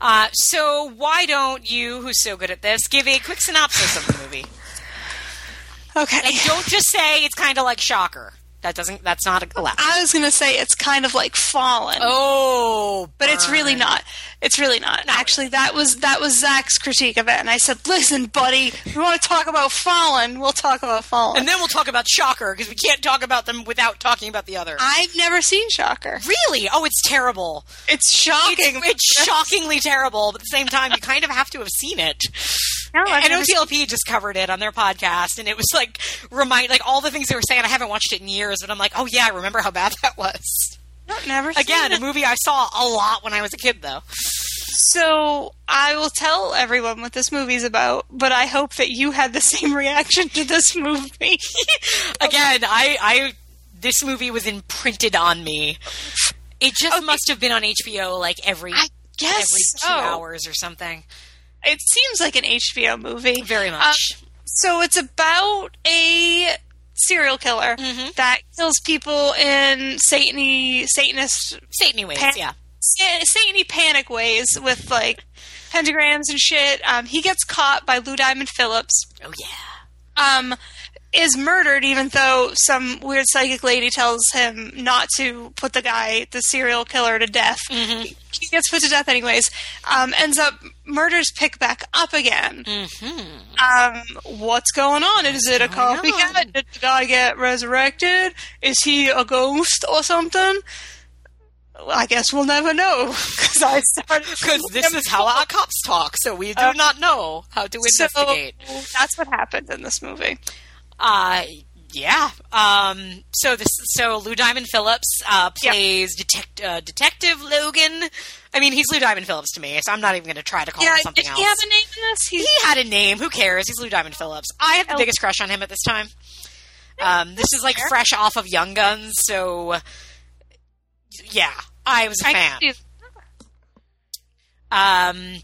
Uh, so why don't you, who's so good at this, give a quick synopsis of the movie? Okay. And don't just say it's kind of like Shocker. That doesn't. That's not allowed. I was going to say it's kind of like Fallen. Oh, but it's really not. It's really not. Actually, that was that was Zach's critique of it, and I said, "Listen, buddy, we want to talk about Fallen. We'll talk about Fallen." And then we'll talk about Shocker because we can't talk about them without talking about the other. I've never seen Shocker. Really? Oh, it's terrible. It's shocking. It's, it's shockingly terrible, but at the same time, you kind of have to have seen it. No, I've And OTLP just covered it on their podcast, and it was like remind like all the things they were saying. I haven't watched it in years, but I'm like, oh yeah, I remember how bad that was. No, never seen Again, a movie I saw a lot when I was a kid, though. So I will tell everyone what this movie's about, but I hope that you had the same reaction to this movie. Again, I, I this movie was imprinted on me. It just Okay. must have been on HBO like every I guess every two so. hours or something. It seems like an HBO movie. Very Uh, much. so it's about a serial killer Mm-hmm. that kills people in Satany Satanist Satany ways, Pan- yeah. Sa- Satany panic ways with like pentagrams and shit. Um, he gets caught by Lou Diamond Phillips. Oh yeah. Um, is murdered even though some weird psychic lady tells him not to put the guy, the serial killer, to death. He he gets put to death anyways. Um, ends up murders pick back up again. Um, what's going on? Is it a copycat? Did the guy get resurrected? Is he a ghost or something? I guess we'll never know because I started Because this is how our cops talk, so we do not know how to So investigate. that's what happened in this movie. Uh, yeah. Um, so this, so Lou Diamond Phillips uh, Yep. plays detect, uh, Detective Logan. I mean, he's Lou Diamond Phillips to me, so I'm not even going to try to call Yeah, him something did else. he have a name in this? He's, he had a name. Who cares? He's Lou Diamond Phillips. I have the Oh. biggest crush on him at this time. Um, this is like fresh off of Young Guns, so yeah, I was a fan. Um,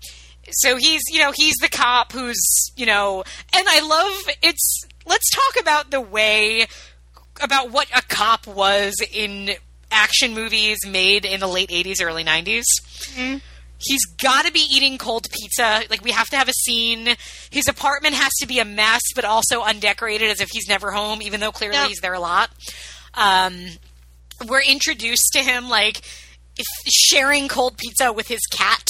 so he's, you know, he's the cop who's, you know, and I love it's. Let's talk about the way about what a cop was in action movies made in the late 80s, early 90s. He's got to be eating cold pizza. Like, we have to have a scene. His apartment has to be a mess, but also undecorated as if he's never home, even though clearly Yep. he's there a lot. Um, we're introduced to him, like, sharing cold pizza with his cat.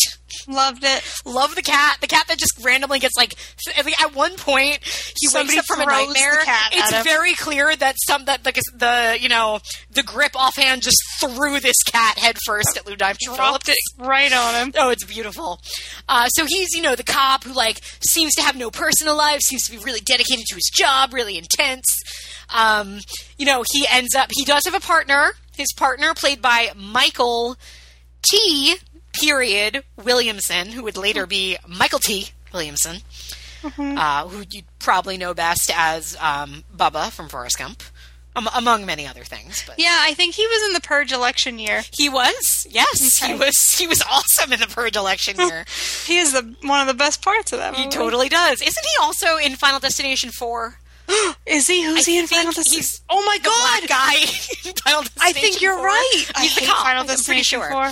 Loved it. Love the cat. The cat that just randomly gets like at one point he Somebody wakes up from a throws the nightmare. cat it's very clear that some that the, the you know the grip offhand just threw this cat headfirst at Lou Diamond Dropped Phillips. it right on him. Oh, it's beautiful. Uh, so he's, you know, the cop who like seems to have no personal life, seems to be really dedicated to his job, really intense. Um, you know, he ends up. He does have a partner. His partner, played by Michael T. Period Williamson, who would later be Michael T. Williamson, uh, who you'd probably know best as um, Bubba from Forrest Gump, um, among many other things. But Yeah, I think he was in the Purge election year. he was, yes, he was. He was awesome in the Purge election year. He is the one of the best parts of that movie. He totally does. Isn't he also in Final Destination 4? Is he? Who's I he in Final Destination? Oh my god! guy in Final Destination I think you're 4. right. I He's the cop. Final I'm pretty sure. 4.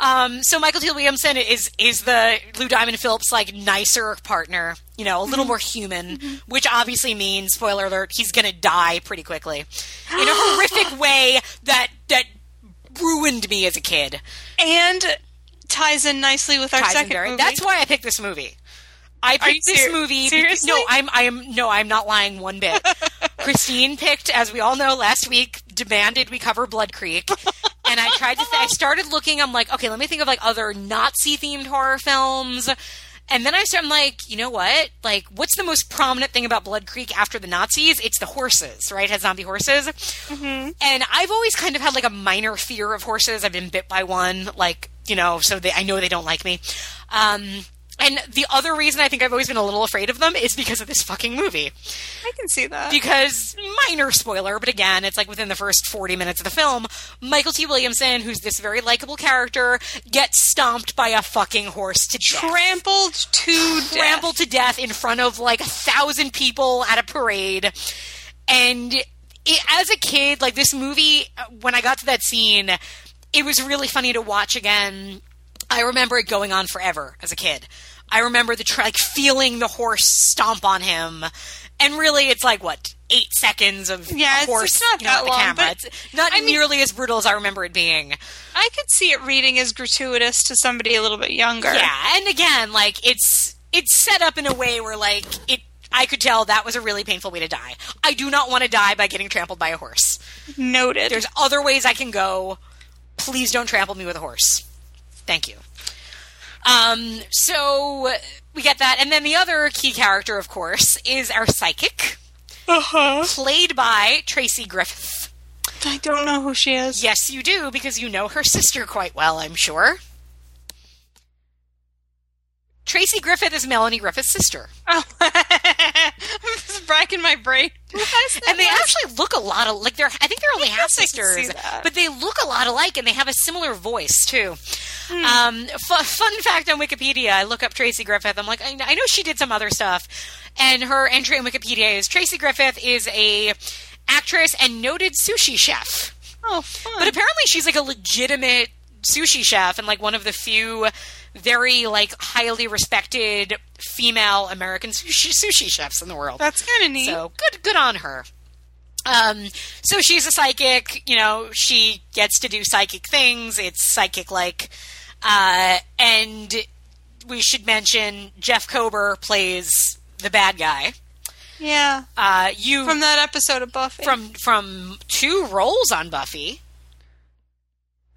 Um, so Michael T. Williamson is is the Lou Diamond Phillips like nicer partner, you know, a Mm-hmm. little more human, which obviously means spoiler alert, he's going to die pretty quickly in a horrific way that that ruined me as a kid. And ties in nicely with our Ties second movie. That's why I picked this movie. I picked this ser- movie. seriously? No, I'm I am no, I'm not lying one bit. Christine picked, as we all know, last week demanded we cover Blood Creek, and I tried to. Th- I started looking. I'm like, okay, let me think of like other Nazi themed horror films. And then I started, I'm like, you know what? Like, what's the most prominent thing about Blood Creek after the Nazis? It's the horses, right? It has zombie horses. And I've always kind of had like a minor fear of horses. I've been bit by one, like, you know, so they, I know they don't like me. Um, and the other reason I think I've always been a little afraid of them is because of this fucking movie. I can see that. Because, minor spoiler, but again, it's like within the first 40 minutes of the film, Michael T. Williamson, who's this very likable character, gets stomped by a fucking horse to death. Trampled to Trampled to death in front of like a thousand people at a parade. And it, as a kid, like this movie, when I got to that scene, it was really funny to watch again. I remember it going on forever as a kid. I remember the tra- like feeling the horse stomp on him, and really, it's like what eight seconds of Yeah, it's- horse it's not you know, that the long, camera. but- It's not I mean- nearly as brutal as I remember it being. I could see it reading as gratuitous to somebody a little bit younger. Yeah, and again, like it's it's set up in a way where like it. I could tell that was a really painful way to die. I do not want to die by getting trampled by a horse. Noted. There's other ways I can go. Please don't trample me with a horse. Thank you. Um, so we get that, and then the other key character, of course, is our psychic, uh-huh. played by Tracy Griffith. I don't know who she is. Yes, you do, because you know her sister quite well, I'm sure. Tracy Griffith is Melanie Griffith's sister. Oh. Racking my brain. and they actually look a lot of like they're I think they're only half guess I can sisters, but they look a lot alike and they have a similar voice too. Hmm. Um, fu- fun fact on Wikipedia: I look up Tracy Griffith. I'm like, I, I know she did some other stuff, and her entry on Wikipedia is Tracy Griffith is a actress and noted sushi chef. oh, fun. But apparently, she's like a legitimate sushi chef and like one of the few very like highly respected female American sushi, sushi chefs in the world. That's kind of neat. So good, good on her. Um, so she's a psychic. You know, she gets to do psychic things. It's psychic like, uh, and we should mention Jeff Kober plays the bad guy. yeah. Uh, you From that episode of Buffy. from from two roles on Buffy.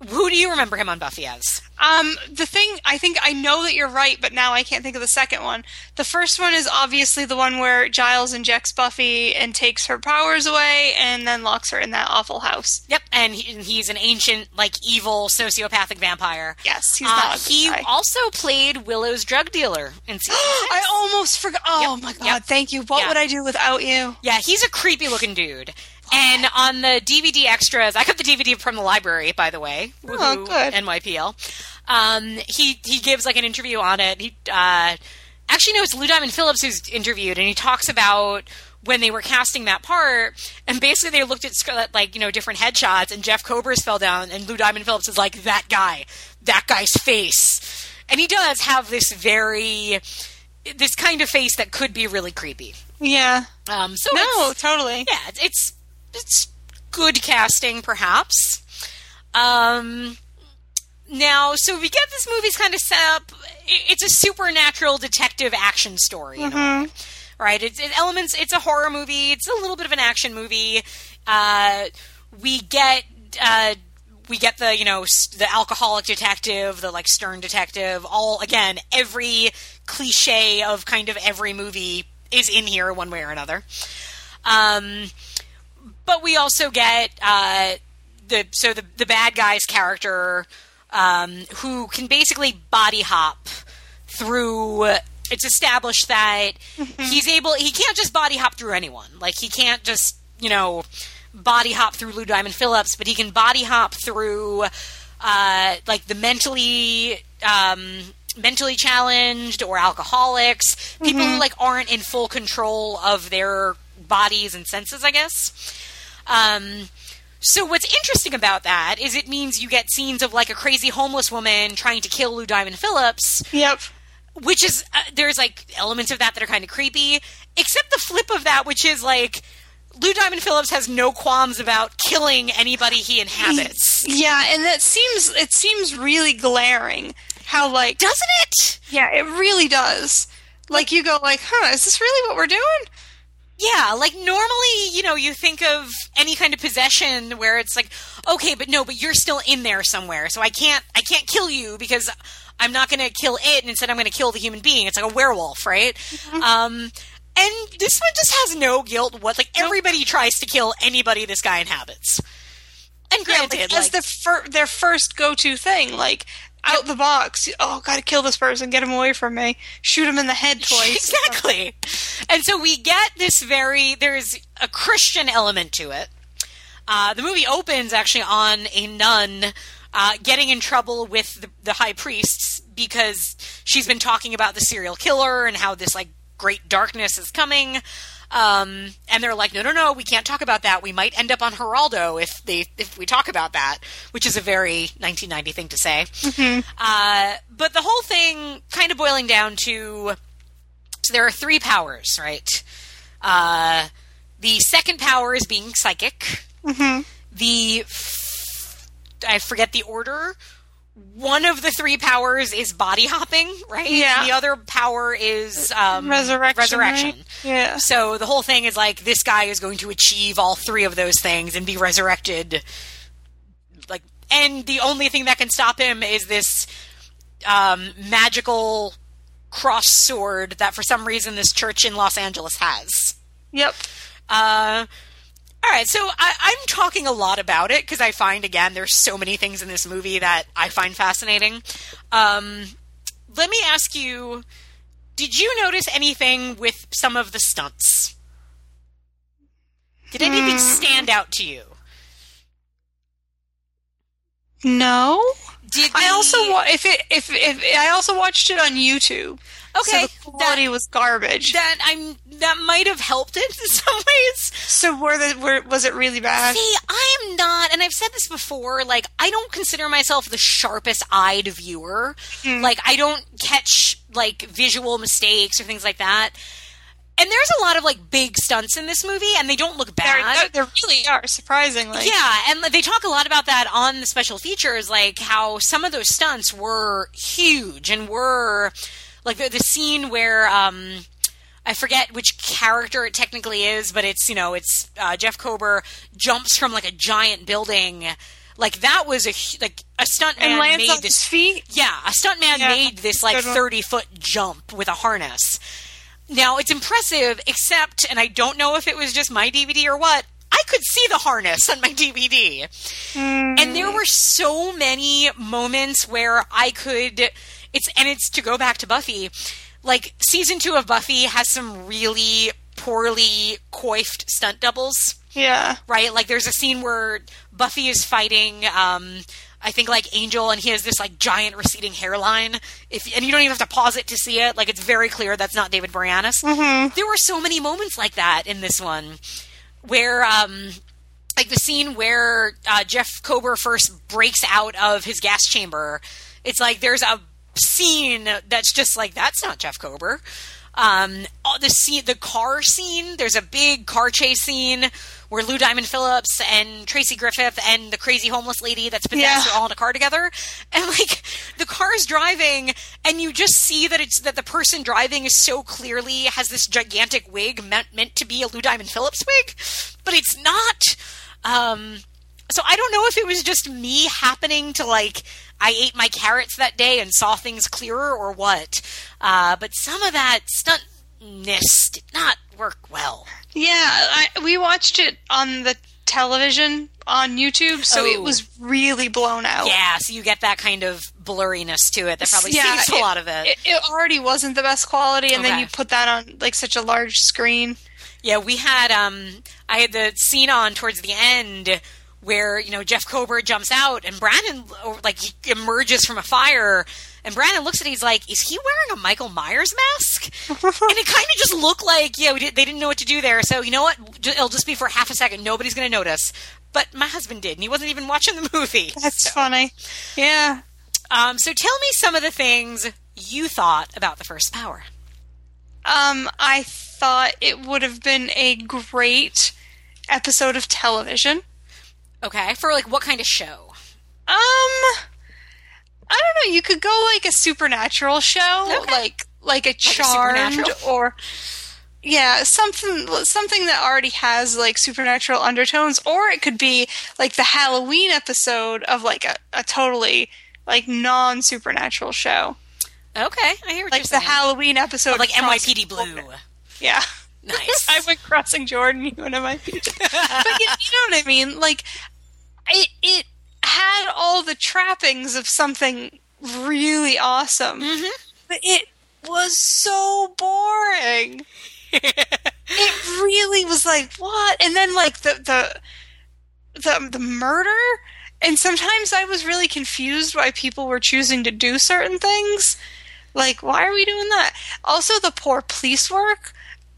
Who do you remember him on Buffy as? Um, the thing, I think I know that you're right, but now I can't think of the second one. The first one is obviously the one where Giles injects Buffy and takes her powers away and then locks her in that awful house. Yep, and he, he's an ancient, like evil, sociopathic vampire. Yes, he's Uh, he guy. also played Willow's drug dealer in season I almost forgot. Oh Yep, my god, yep. thank you. What Yeah. would I do without you? Yeah, he's a creepy looking dude. And on the DVD extras, I got the DVD from the library, by the way. Oh, Woohoo, good. NYPL. Um, he he gives like an interview on it. He uh, actually no, it's Lou Diamond Phillips who's interviewed, and he talks about when they were casting that part, and basically they looked at like you know different headshots, and Jeff Kober's fell down, and Lou Diamond Phillips is like that guy, that guy's face, and he does have this very this kind of face that could be really creepy. Yeah. Um, so No, totally. yeah, it's- it's good casting, perhaps. Um, now, so we get this movie's kind of set up. It's a supernatural detective action story, a way, right? It's it elements. It's a horror movie. It's a little bit of an action movie. Uh, we get. Uh, we get the you know the alcoholic detective, the like stern detective. All again, every cliche of kind of every movie is in here one way or another. Um, but we also get uh, the so the the bad guy's character um, who can basically body hop through. It's established that he's able. He can't just body hop through anyone. Like he can't just you know body hop through Lou Diamond Phillips, but he can body hop through uh, like the mentally. Um, mentally challenged or alcoholics people who like aren't in full control of their bodies and senses i guess um, so what's interesting about that is it means you get scenes of like a crazy homeless woman trying to kill Lou Diamond Phillips, Yep. which is uh, there's like elements of that that are kind of creepy, except the flip of that, which is like Lou Diamond Phillips has no qualms about killing anybody he inhabits, Yeah, and that seems it seems really glaring. How like doesn't it? yeah, it really does. Like you go like, huh? Is this really what we're doing? Yeah, like normally, you know, you think of any kind of possession where it's like, okay, but no, but you're still in there somewhere, so I can't, I can't kill you because I'm not going to kill it, and instead I'm going to kill the human being. It's like a werewolf, right? Um, and this one just has no guilt. What like everybody tries to kill anybody this guy inhabits. And granted, Like, like, as the fir- their first go to thing, like out the box. Oh, gotta kill this person, get him away from me, shoot him in the head twice. exactly. And so we get this very there's a Christian element to it. Uh, the movie opens actually on a nun uh, getting in trouble with the, the high priests because she's been talking about the serial killer and how this like great darkness is coming. Um, and they're like, no, no, no, we can't talk about that. We might end up on Geraldo if they if we talk about that, which is a very 1990 thing to say. Uh, but the whole thing kind of boiling down to so there are three powers, right? Uh, the second power is being psychic. The f- I forget the order. One of the three powers is body hopping, right? Yeah. And the other power is um, Resurrection. Resurrection. right? Yeah. So the whole thing is like this guy is going to achieve all three of those things and be resurrected. Like, and the only thing that can stop him is this um, magical cross sword that for some reason this church in Los Angeles has. Yep. Uh, all right, so I, I'm talking a lot about it because I find again there's so many things in this movie that I find fascinating. Um, let me ask you: Did you notice anything with some of the stunts? Did anything stand out to you? No. Did I also wa- if it if if I also watched it on YouTube. Okay So the quality was garbage. that I'm that might have helped it in some ways. so were the were, was it really bad? See, I am not, and I've said this before, like, I don't consider myself the sharpest eyed viewer. Mm-hmm. Like, I don't catch, like, visual mistakes or things like that. And there's a lot of, like, big stunts in this movie, and they don't look There, bad. there really are surprisingly. Yeah, and they talk a lot about that on the special features, like how some of those stunts were huge and were like the, the scene where um, I forget which character it technically is, but it's you know it's uh, Jeff Kober jumps from like a giant building. Like that was a like a stunt And man lands made on this his feet. yeah, a stuntman Yeah, made this like 30 foot jump with a harness. Now, it's impressive, except, and I don't know if it was just my DVD or what, I could see the harness on my DVD. And there were so many moments where I could, it's, and it's to go back to Buffy, like season two of Buffy has some really poorly coiffed stunt doubles Yeah. right? Like there's a scene where Buffy is fighting um, I think like Angel, and he has this like giant receding hairline. If and you don't even have to pause it to see it. Like it's very clear that's not David Boreanaz. There were so many moments like that in this one, where um, like the scene where uh, Jeff Kober first breaks out of his gas chamber. It's like there's a scene that's just like that's not Jeff Kober. Um, all the scene, the car scene. There's a big car chase scene where Lou Diamond Phillips and Tracy Griffith and the crazy homeless lady that's possessed Yeah. all in a car together, and like the car is driving, and you just see that it's that the person driving is so clearly has this gigantic wig meant meant to be a Lou Diamond Phillips wig, but it's not. Um, so I don't know if it was just me happening to like I ate my carrots that day and saw things clearer or what. Uh, but some of that stuntness did not work well. Yeah, I, we watched it on the television on YouTube, so it Oh. was really blown out. Yeah, so you get that kind of blurriness to it that probably Yeah, saves a lot of it. It, it already wasn't the best quality, and then you put that on like such a large screen. Yeah, we had um I had the scene on towards the end where, you know, Jeff Kober jumps out and Brandon like he emerges from a fire and Brandon looks at it he's like, "Is he wearing a Michael Myers mask?" and it kind of just looked like, yeah, we did, they didn't know what to do there. So, you know what? It'll just be for half a second. Nobody's going to notice. But my husband did, and he wasn't even watching the movie. That's funny. Yeah. Um, so tell me some of the things you thought about the first power. Um, I thought it would have been a great episode of television. Okay, for like what kind of show? Um, I don't know. You could go like a supernatural show, Okay. like like a a Charmed, Supernatural? or yeah, something something that already has like supernatural undertones, or it could be like the Halloween episode of like a, a totally like non supernatural show, Okay, I hear like the saying. Halloween episode, Of, like NYPD Blue. Jordan. Yeah. Nice. I went crossing Jordan, you and NYPD. but you, you know what I mean? Like, it it had all the trappings of something really awesome, mm-hmm. but it was so boring. it really was like what? And then like the the the the murder. And sometimes I was really confused why people were choosing to do certain things. Like, why are we doing that? Also, the poor police work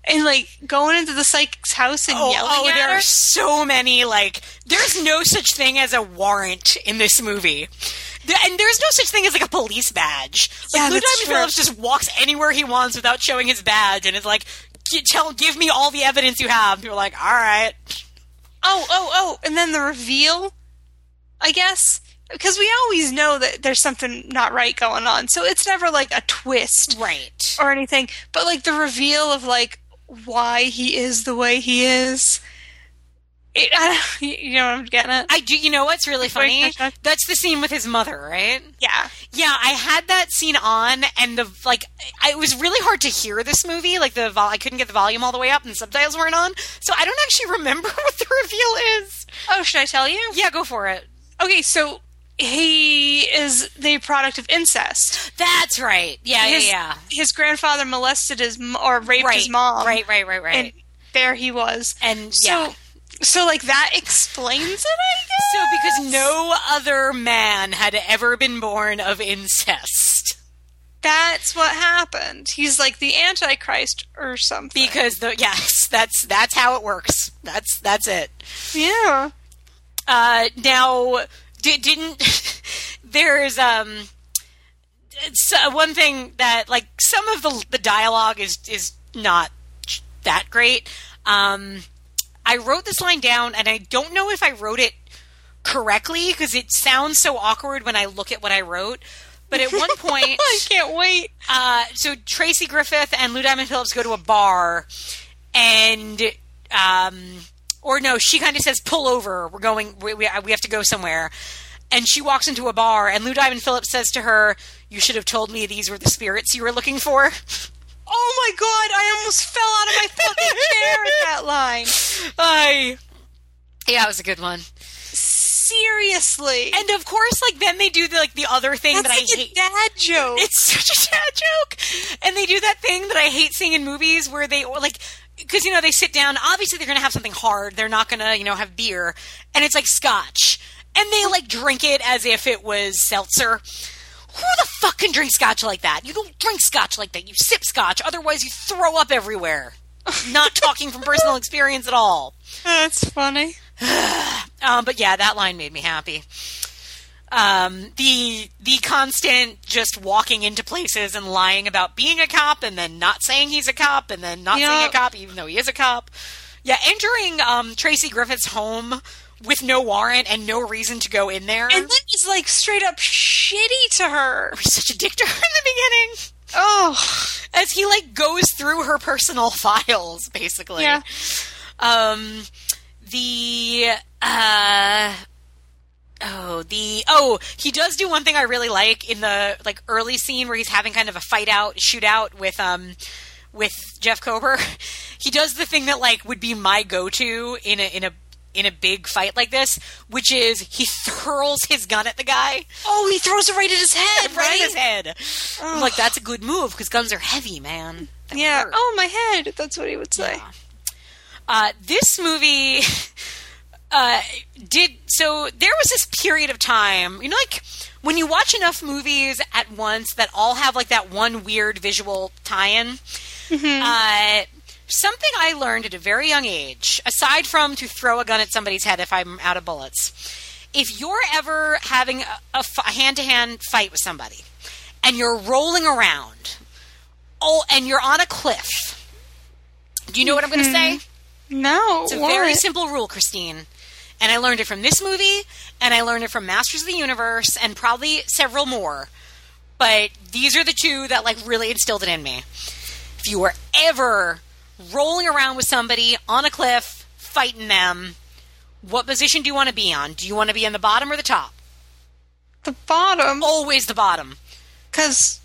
and like going into the psychic's house and Oh, yelling oh there her. are so many. Like, there's no such thing as a warrant in this movie. And there's no such thing as like a police badge. Like, Yeah, Lou Diamond true. Phillips just walks anywhere he wants without showing his badge, and it's like, "G- "Tell, give me all the evidence you have." People are like, "All right." Oh, oh, oh, and then the reveal, I guess. Because we always know that there's something not right going on. So it's never like a twist Right. or anything. But like the reveal of like why he is the way he is. It, I you know what I'm getting at? I do. You know what's really funny? That's the scene with his mother, right? yeah. Yeah, I had that scene on, and the like. I, it was really hard to hear this movie. Like the vol- I couldn't get the volume all the way up, and the subtitles weren't on, so I don't actually remember what the reveal is. Oh, should I tell you? Yeah, go for it. Okay, so he is the product of incest. That's right. Yeah, his, yeah, his grandfather molested his or raped. Right, his mom. Right, right, right, right. And there he was. And, so, yeah. so like that explains it, I guess. so because no other man had ever been born of incest. that's what happened. He's like the Antichrist or something. Because the yes, that's that's how it works. That's that's it. yeah. Uh, now, di- didn't there's um it's, uh, one thing that like some of the the dialogue is is not that great. Um, I wrote this line down, and I don't know if I wrote it correctly because it sounds so awkward when I look at what I wrote. But at one point, I can't wait. uh, so Tracy Griffith and Lou Diamond Phillips go to a bar, and um, or no, she kind of says, "Pull over. We're going. We, we we have to go somewhere." And she walks into a bar, and Lou Diamond Phillips says to her, "You should have told me these were the spirits you were looking for." Oh my god, I almost fell out of my fucking chair at that line. I, yeah, it was a good one. Seriously. And of course, like then they do the, like the other thing that's that I like a hate. dad joke. It's such a sad joke. And they do that thing that I hate seeing in movies where they like because you know they sit down. Obviously, they're going to have something hard. They're not going to you know have beer, and it's like scotch. and they like drink it as if it was seltzer. Who the fuck can drink scotch like that? You don't drink scotch like that. You sip scotch, otherwise you throw up everywhere. Not talking from personal experience at all. That's funny. Um, but yeah, that line made me happy. Um, the the constant just walking into places and lying about being a cop and then not saying he's a cop and then not You saying know- a cop even though he is a cop. Yeah, entering um, Tracy Griffith's home with no warrant and no reason to go in there. And then he's like straight up shitty to her. He's such a dick to her in the beginning. Oh, as he like goes through her personal files basically Yeah. um the uh oh the oh he does do one thing i really like in the like early scene where he's having kind of a fight out shootout with um with jeff kober he does the thing that like would be my go-to in a in a in a big fight like this which is he hurls his gun at the guy oh, he throws it right at his head, right right? in his head i'm like that's a good move because guns are heavy man That Yeah. hurt. Oh, my head. That's what he would say. Uh, this movie uh, did so. There was this period of time, you know, like when you watch enough movies at once that all have like that one weird visual tie-in. Uh, something I learned at a very young age, aside from to throw a gun at somebody's head if I'm out of bullets, if you're ever having a hand-to-hand fight with somebody and you're rolling around, oh, and you're on a cliff. Do you know what I'm going to say? No. It's a what? very simple rule, Christine. And I learned it from this movie, and I learned it from Masters of the Universe, and probably several more. But these are the two that like really instilled it in me. If you were ever rolling around with somebody on a cliff, fighting them, what position do you want to be on? Do you want to be in the bottom or the top? the bottom Always the bottom. because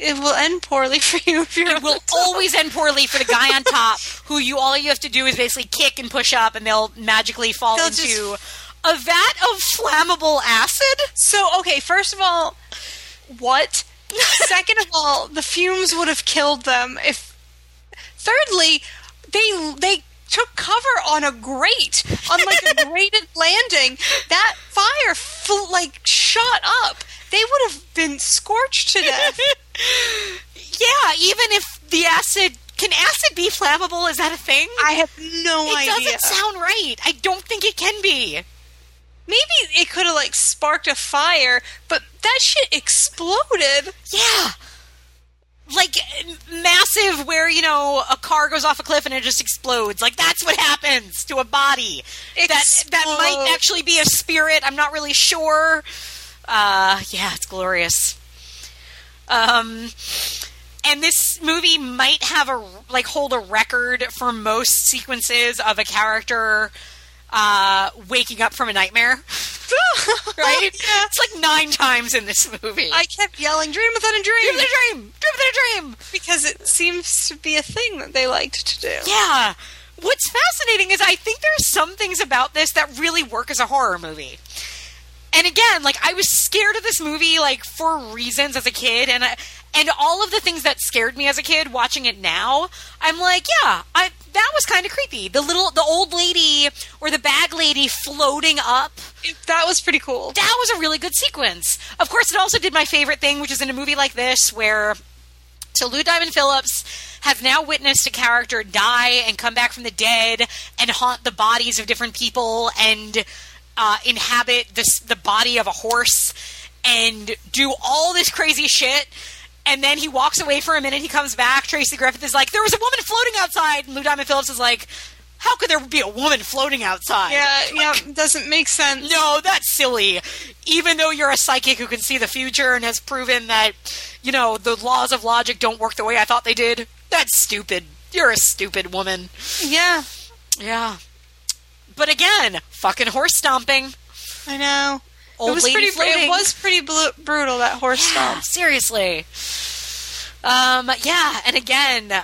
it will end poorly for you if you're. It will always end poorly for the guy on top, who you all you have to do is basically kick and push up, and they'll magically fall They'll into just- a vat of flammable acid. So okay, first of all, what? Second of all, the fumes would have killed them if. Thirdly, they they took cover on a grate on like a grated landing. That fire fl- like shot up. They would have been scorched to death. Yeah, even if the acid can acid be flammable? Is that a thing? I have no it idea. It doesn't sound right. I don't think it can be. Maybe it could have like sparked a fire, but that shit exploded. Yeah. Like massive, where you know a car goes off a cliff and it just explodes. Like that's what happens to a body. That that might actually be a spirit. I'm not really sure. Uh, yeah, it's glorious. Um, and this movie might have a like hold a record for most sequences of a character uh, waking up from a nightmare. right? Yeah. It's like nine times in this movie. I kept yelling, "Dream within a Dream dream," within a dream. Dream within a dream. because it seems to be a thing that they liked to do. Yeah. What's fascinating is I think there's some things about this that really work as a horror movie. And again, like I was scared of this movie like for reasons as a kid and I, and all of the things that scared me as a kid watching it now, I'm like, yeah, I that was kind of creepy. The little the old lady or the bag lady floating up that was pretty cool. that was a really good sequence. Of course, it also did my favorite thing, which is in a movie like this, where so Lou Diamond Phillips has now witnessed a character die and come back from the dead and haunt the bodies of different people and uh, inhabit this, the body of a horse and do all this crazy shit. And then he walks away for a minute. He comes back. Tracy Griffith is like, "There was a woman floating outside," and Lou Diamond Phillips is like, "How could there be a woman floating outside?" Yeah, yeah, doesn't make sense. No, that's silly. Even though you're a psychic who can see the future and has proven that, you know, the laws of logic don't work the way I thought they did, that's stupid. You're a stupid woman. Yeah, Yeah. But again, fucking horse stomping. I know. Old it was pretty. floating. It was pretty blu- brutal that horse Yeah, stomp. seriously. Um, yeah, and again, uh,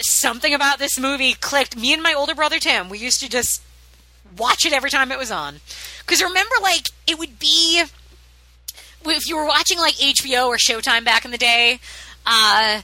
something about this movie clicked. Me and my older brother Tim, we used to just watch it every time it was on. Because remember, like, it would be. If you were watching, like, HBO or Showtime back in the day, uh,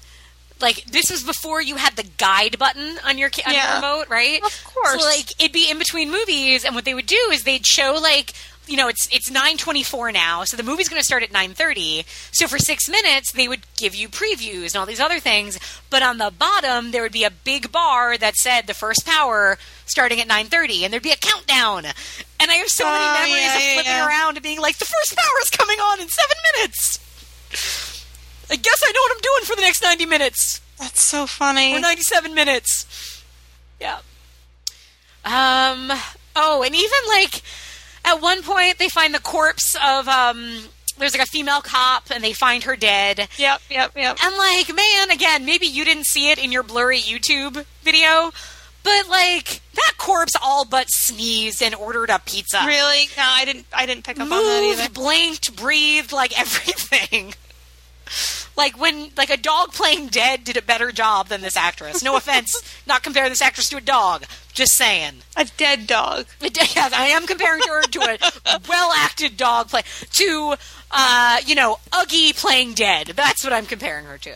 like, this was before you had the guide button on your, on your remote, right? Of course. So, like, it'd be in between movies, and what they would do is they'd show, like, you know it's it's 9:24 now, so the movie's going to start at 9:30. So for 6 minutes they would give you previews and all these other things, but on the bottom there would be a big bar that said the first power starting at 9:30 and there'd be a countdown. And I have so many Oh, memories yeah, of yeah, flipping yeah. around and being like the first power is coming on in 7 minutes. I guess I know what I'm doing for the next 90 minutes That's so funny. or 97 minutes. Yeah. Um. Oh, and even like at one point they find the corpse of um. There's like a female cop, and they find her dead. Yep, yep, yep. And like, man, again, maybe you didn't see it in your blurry YouTube video, but like that corpse all but sneezed and ordered a pizza. Really? No, I didn't. I didn't pick up on that Moved, either. blinked, breathed, like everything. Like when like a dog playing dead did a better job than this actress. No offense, not comparing this actress to a dog. Just saying. A dead dog. Yes, I am comparing her to a well acted dog play to uh, you know, Uggie playing dead. That's what I'm comparing her to.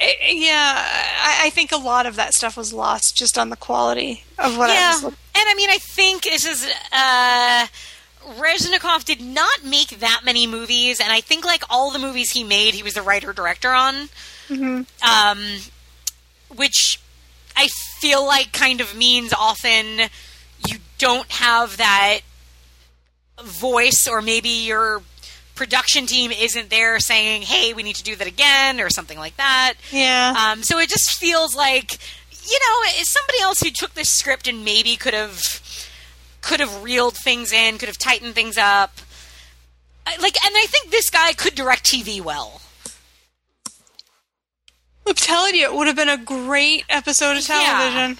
I- yeah, I, I think a lot of that stuff was lost just on the quality of what I yeah, was and. I mean, I think this is uh, Resnikoff did not make that many movies, and I think like all the movies he made, he was the writer director on, um, which I feel like kind of means often you don't have that voice, or maybe your production team isn't there saying, "Hey, we need to do that again," or something like that. Yeah. Um, so it just feels like, you know, it's somebody else who took this script and maybe could have could have reeled things in, could have tightened things up. I- Like, and I think this guy could direct TV well. I'm telling you, it would have been a great episode of Yeah. television.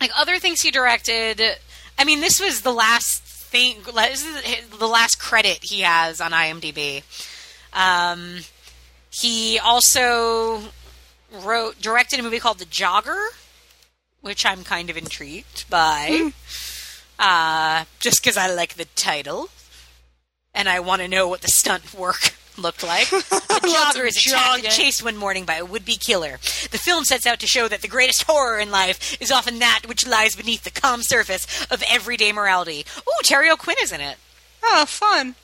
Like other things he directed. I mean, this was the last thing. This is the last credit he has on IMDb. Um, he also wrote, directed a movie called The Jogger, which I'm kind of intrigued by. Uh, just because I like the title, and I want to know what the stunt work looked like. The jogger is attacked and chased one morning by a would-be killer. The film sets out to show that the greatest horror in life is often that which lies beneath the calm surface of everyday morality. Ooh, Terry O'Quinn is in it. Oh, fun.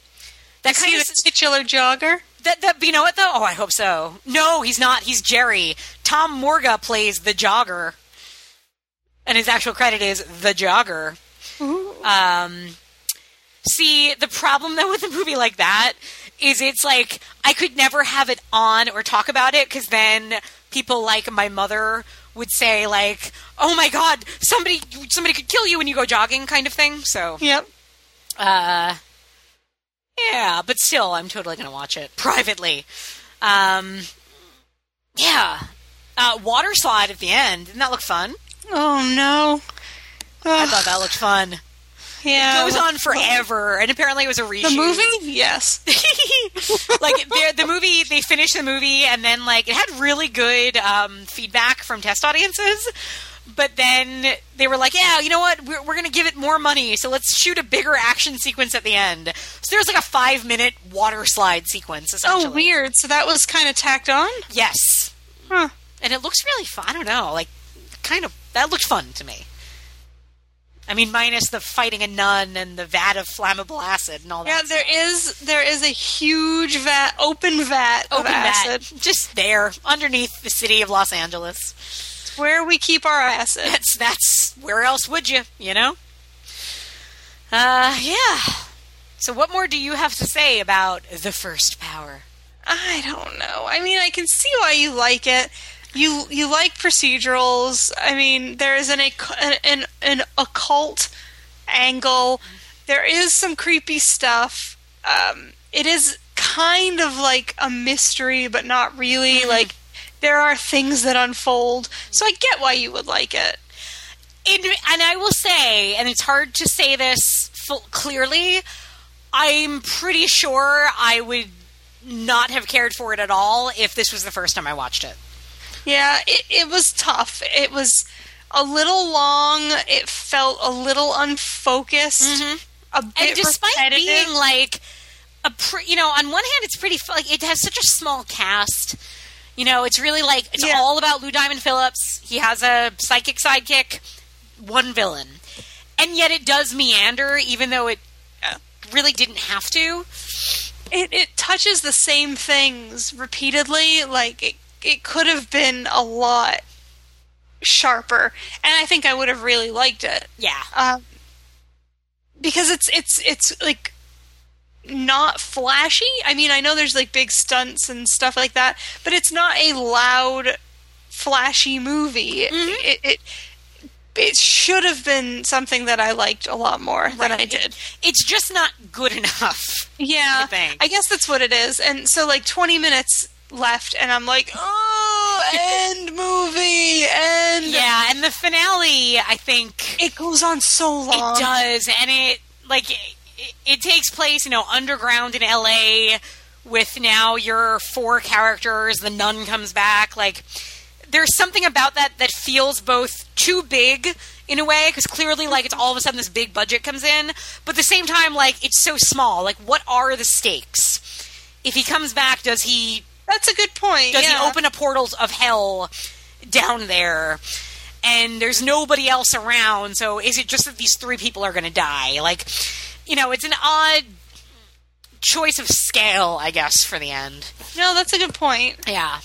That Is kind of titular jogger? that, that you know what though? Oh, I hope so. No, he's not. He's Jerry. Tom Morga plays the jogger, and his actual credit is the jogger. Um, see, the problem though with a movie like that is it's like I could never have it on or talk about it because then people like my mother would say like, "Oh my god, somebody somebody could kill you when you go jogging," kind of thing. So Yep. uh, yeah, but still, I'm totally going to watch it privately. Um, yeah. Uh, water slide at the end. Didn't that look fun? Oh no. I thought that looked fun. yeah. It goes on forever, and apparently it was a reshoot. The movie? Yes. like the the movie, they finished the movie, and then like it had really good um, feedback from test audiences. But then they were like, "Yeah, you know what? We're, we're going to give it more money, so let's shoot a bigger action sequence at the end." So there's like a five minute water slide sequence. Essentially. Oh, weird. So that was kind of tacked on? Yes, Huh. and it looks really fun. I don't know, like kind of that looked fun to me. I mean, minus the fighting a nun and the vat of flammable acid and all Yeah, that. Yeah, there is there is a huge vat, open vat Open of vat, acid just there underneath the city of Los Angeles. It's where we keep our acid. That's that's where else would you? You know. Uh, yeah. So, what more do you have to say about the first power? I don't know. I mean, I can see why you like it. You you like procedurals. I mean, there is an an an occult angle. There is some creepy stuff. Um, it is kind of like a mystery, but not really. Like there are things that unfold. So I get why you would like it. And I will say, and it's hard to say this full, clearly, I'm pretty sure I would not have cared for it at all if this was the first time I watched it. Yeah, it, it was tough. It was a little long. It felt a little unfocused. Mm-hmm. A bit and despite repetitive. being like a pre- you know on one hand it's pretty like it has such a small cast you know it's really like it's Yeah. all about lou diamond phillips he has a psychic sidekick one villain and yet it does meander even though it uh, really didn't have to. it, it touches the same things repeatedly. Like it, it could have been a lot sharper, and I think I would have really liked it Yeah. um, because it's it's it's like not flashy. I mean, I know there's like big stunts and stuff like that, but it's not a loud, flashy movie. It, it it should have been something that I liked a lot more than I did. It's just not good enough. Yeah, I. I guess that's what it is. And so, like, 20 minutes left, and I'm like, oh, end movie, end. Yeah, and the finale, I think It goes on so long. it does, and it like it, it takes place, you know, underground in L.A. with now your four characters. The nun comes back. Like, there's something about that that feels both too big in a way because clearly, like, it's all of a sudden this big budget comes in, but at the same time, like, it's so small. Like, what are the stakes? If he comes back, does he That's a good point. does yeah. he open a portals of hell down there and there's nobody else around so is it just that these three people are going to die like you know it's an odd choice of scale i guess for the end No, that's a good point. yeah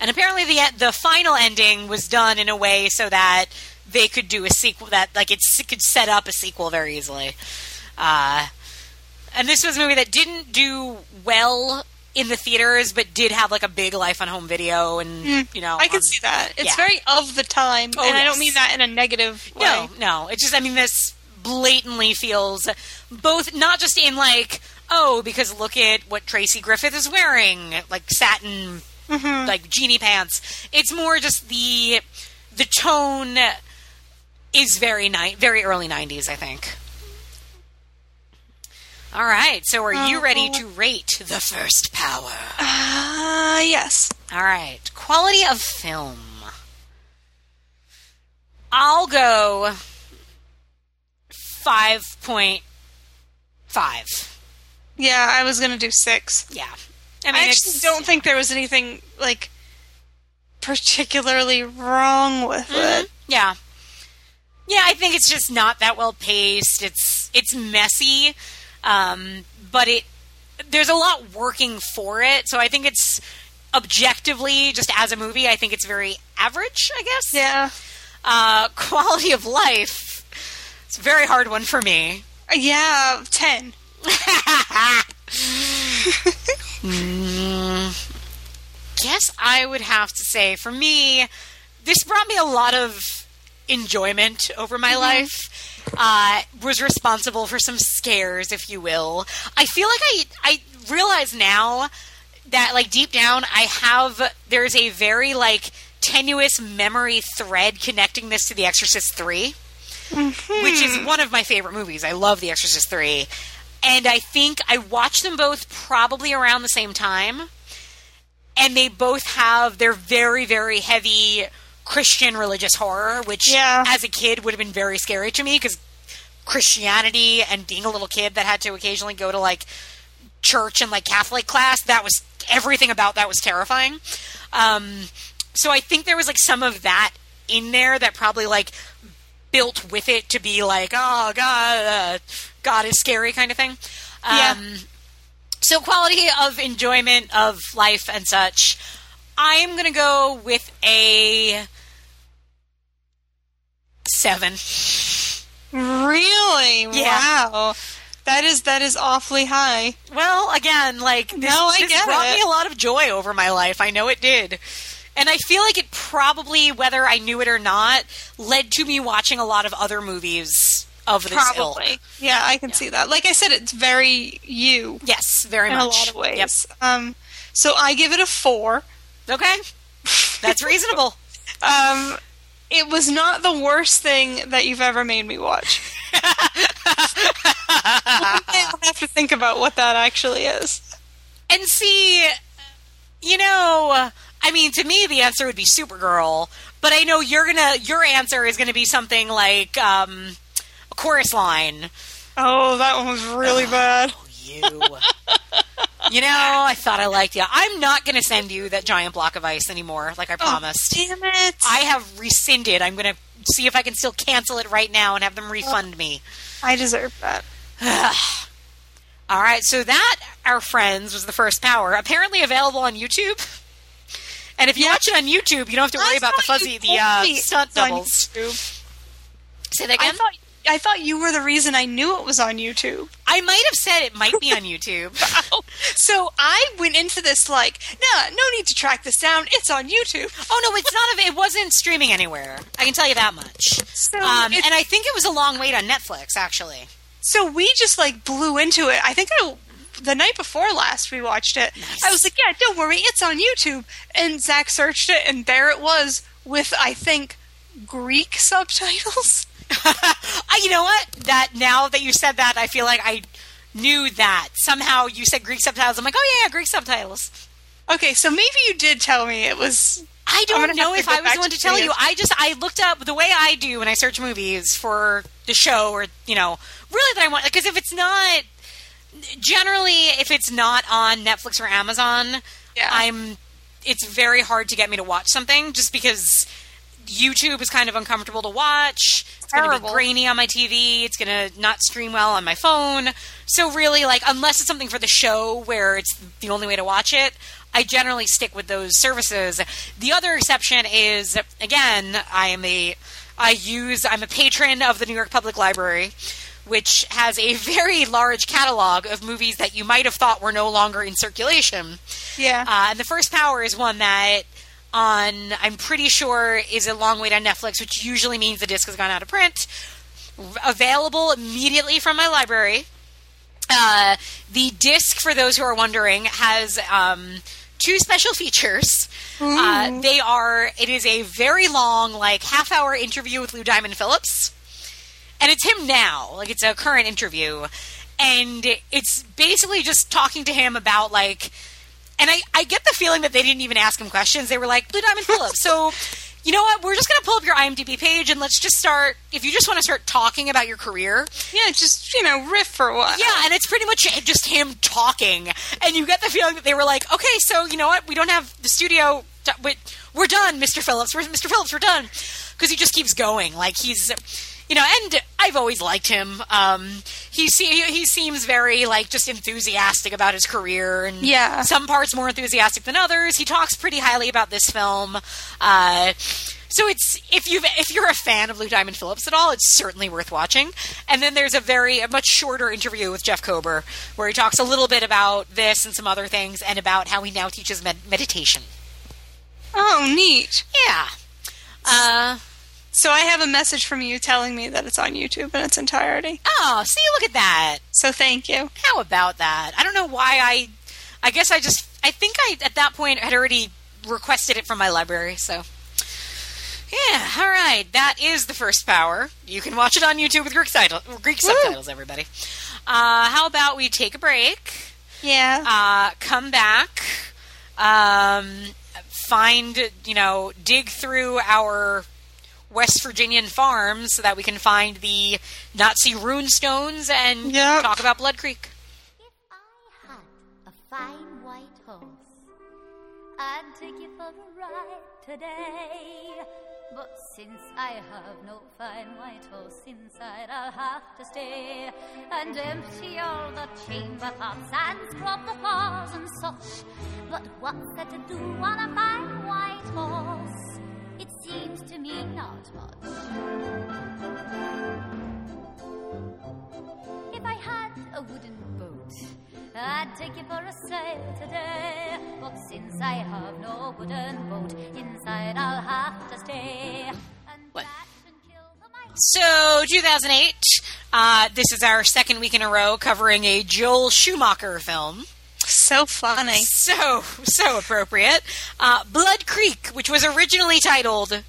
and apparently the the final ending was done in a way so that they could do a sequel that like it could set up a sequel very easily uh and this was a movie that didn't do well in the theaters but did have like a big life on home video and mm. you know I can on- see that. It's yeah. very of the time, Oh, and I don't mean that in a negative way. no no it's just i mean this blatantly feels both not just in like oh because look at what tracy griffith is wearing like satin mm-hmm. like genie pants it's more just the the tone is very ni- very early 90s i think all right so are you ready to rate the first power Ah, yes. all right. Quality of film. I'll go 5.5. Yeah, I was gonna do six. Yeah. I I, mean, actually don't think there was anything like particularly wrong with it. Yeah. Yeah, I think it's just not that well paced. It's it's messy, um, but it there's a lot working for it. So I think it's objectively just as a movie. I think it's very average. I guess. Yeah, Uh, quality of life. It's a very hard one for me. Yeah, ten. guess I would have to say, for me, this brought me a lot of enjoyment over my life. Uh, was responsible for some scares, if you will. I feel like I I realize now that like deep down I have there's a very like tenuous memory thread connecting this to The Exorcist 3, which is one of my favorite movies. I love The Exorcist 3. And I think I watched them both probably around the same time and they both have their very very heavy christian religious horror which Yeah. as a kid would have been very scary to me because christianity and being a little kid that had to occasionally go to like church and like catholic class that was everything about that was terrifying um, so i think there was like some of that in there that probably like built with it to be like oh god uh, god is scary kind of thing Yeah. um, so quality of enjoyment of life and such i'm going to go with a seven Really? Yeah. Wow. That is that is awfully high. well again like this, No, I this brought it. me a lot of joy over my life i know it did and i feel like it probably whether i knew it or not led to me watching a lot of other movies of this ilk. Probably. Yeah, I can see that. Like I said, it's very you yes very in much a lot of ways. Yep. Um, so I give it a four. Okay that's reasonable Um, it was not the worst thing that you've ever made me watch. I'll have to think about what that actually is. And see, you know, I mean, to me, the answer would be Supergirl, but I know you're gonna, your answer is gonna be something like um, a chorus line. Oh, that one was really bad. You, you know, I thought I liked you. I'm not gonna send you that giant block of ice anymore, like I promised. Damn it! I have rescinded. I'm gonna see if I can still cancel it right now and have them refund me. I deserve that. All right, so that our friends was the first power. Apparently available on YouTube. And if you Yeah. watch it on YouTube, you don't have to worry I about the fuzzy, the uh, stunt doubles. Say that I again. thought I thought you were the reason I knew it was on YouTube. I might have said it might be on YouTube. So I went into this like, no, no need to track this down. It's on YouTube. oh no, it's not. It wasn't streaming anywhere. I can tell you that much. So Um, and I think it was a long wait on Netflix. Actually, So we just like blew into it. I think I, the night before last we watched it. I was like, yeah, don't worry, it's on YouTube. And Zach searched it, and there it was with I think Greek subtitles. I, you know what? That now that you said that, I feel like I knew that somehow. You said Greek subtitles. I'm like, oh yeah, Greek subtitles. Okay, so maybe you did tell me it was. I don't know if I was the one to to tell you. I just I looked up the way I do when I search movies for the show, or you know, really that I want. Because if it's not, generally, if it's not on Netflix or Amazon, Yeah. I'm. It's very hard to get me to watch something just because YouTube is kind of uncomfortable to watch. It's going to be grainy on my TV. It's going to not stream well on my phone. So really, like, unless it's something for the show where it's the only way to watch it, I generally stick with those services. The other exception is, again, I am a, I use, I'm a patron of the New York Public Library, which has a very large catalog of movies that you might have thought were no longer in circulation. Yeah. Uh, and the first power is one that on I'm pretty sure is a long wait on Netflix, which usually means the disc has gone out of print. Available immediately from my library. Uh, the disc, for those who are wondering, has um, two special features. Uh, they are. It is a very long, like half hour interview with Lou Diamond Phillips and it's him now like it's a current interview and it's basically just talking to him about like and I, I get the feeling that they didn't even ask him questions they were like lou diamond phillips so you know what we're just going to pull up your imdb page and let's just start if you just want to start talking about your career yeah, just you know, riff for a while. yeah, and it's pretty much just him talking, and you get the feeling that they were like, "Okay, so you know what? We don't have the studio. We're done, Mr. Phillips. We're, Mr. Phillips, we're done." Because he just keeps going, like he's, you know. And I've always liked him. Um, he se- he seems very like just enthusiastic about his career, and Yeah. some parts more enthusiastic than others. He talks pretty highly about this film. Uh, so it's if you if you're a fan of Lou Diamond Phillips at all, it's certainly worth watching. And then there's a very a much shorter interview with Jeff Kober where he talks a little bit about this and some other things, and about how he now teaches med- meditation. Oh, neat. Yeah. Uh, So I have a message from you telling me that it's on YouTube in its entirety. oh, see, look at that. So thank you. How about that? I don't know why I. I guess I just. I think I at that point had already requested it from my library. So. Yeah. All right. That is the first power. You can watch it on YouTube with Greek, title, Greek subtitles. Everybody. Uh, how about we take a break? Yeah. uh, come back, um, find, you know, dig through our West Virginian farms so that we can find the Nazi rune stones and Yep. talk about Blood Creek. If I had a fine white horse, I'd take you for a ride today. But since I have no fine white horse inside, I'll have to stay and empty all the chamber pots and scrub the paws and such. But what's that to do on a fine white horse? It seems to me not much. If I had a wooden boat, I'd take you for a sail today. But since I have no wooden boat, inside I'll have to stay. And What? bash and kill the mice. So, 2008, uh, this is our second week in a row covering a Joel Schumacher film. So funny. So, so appropriate. Uh, Blood Creek, which was originally titled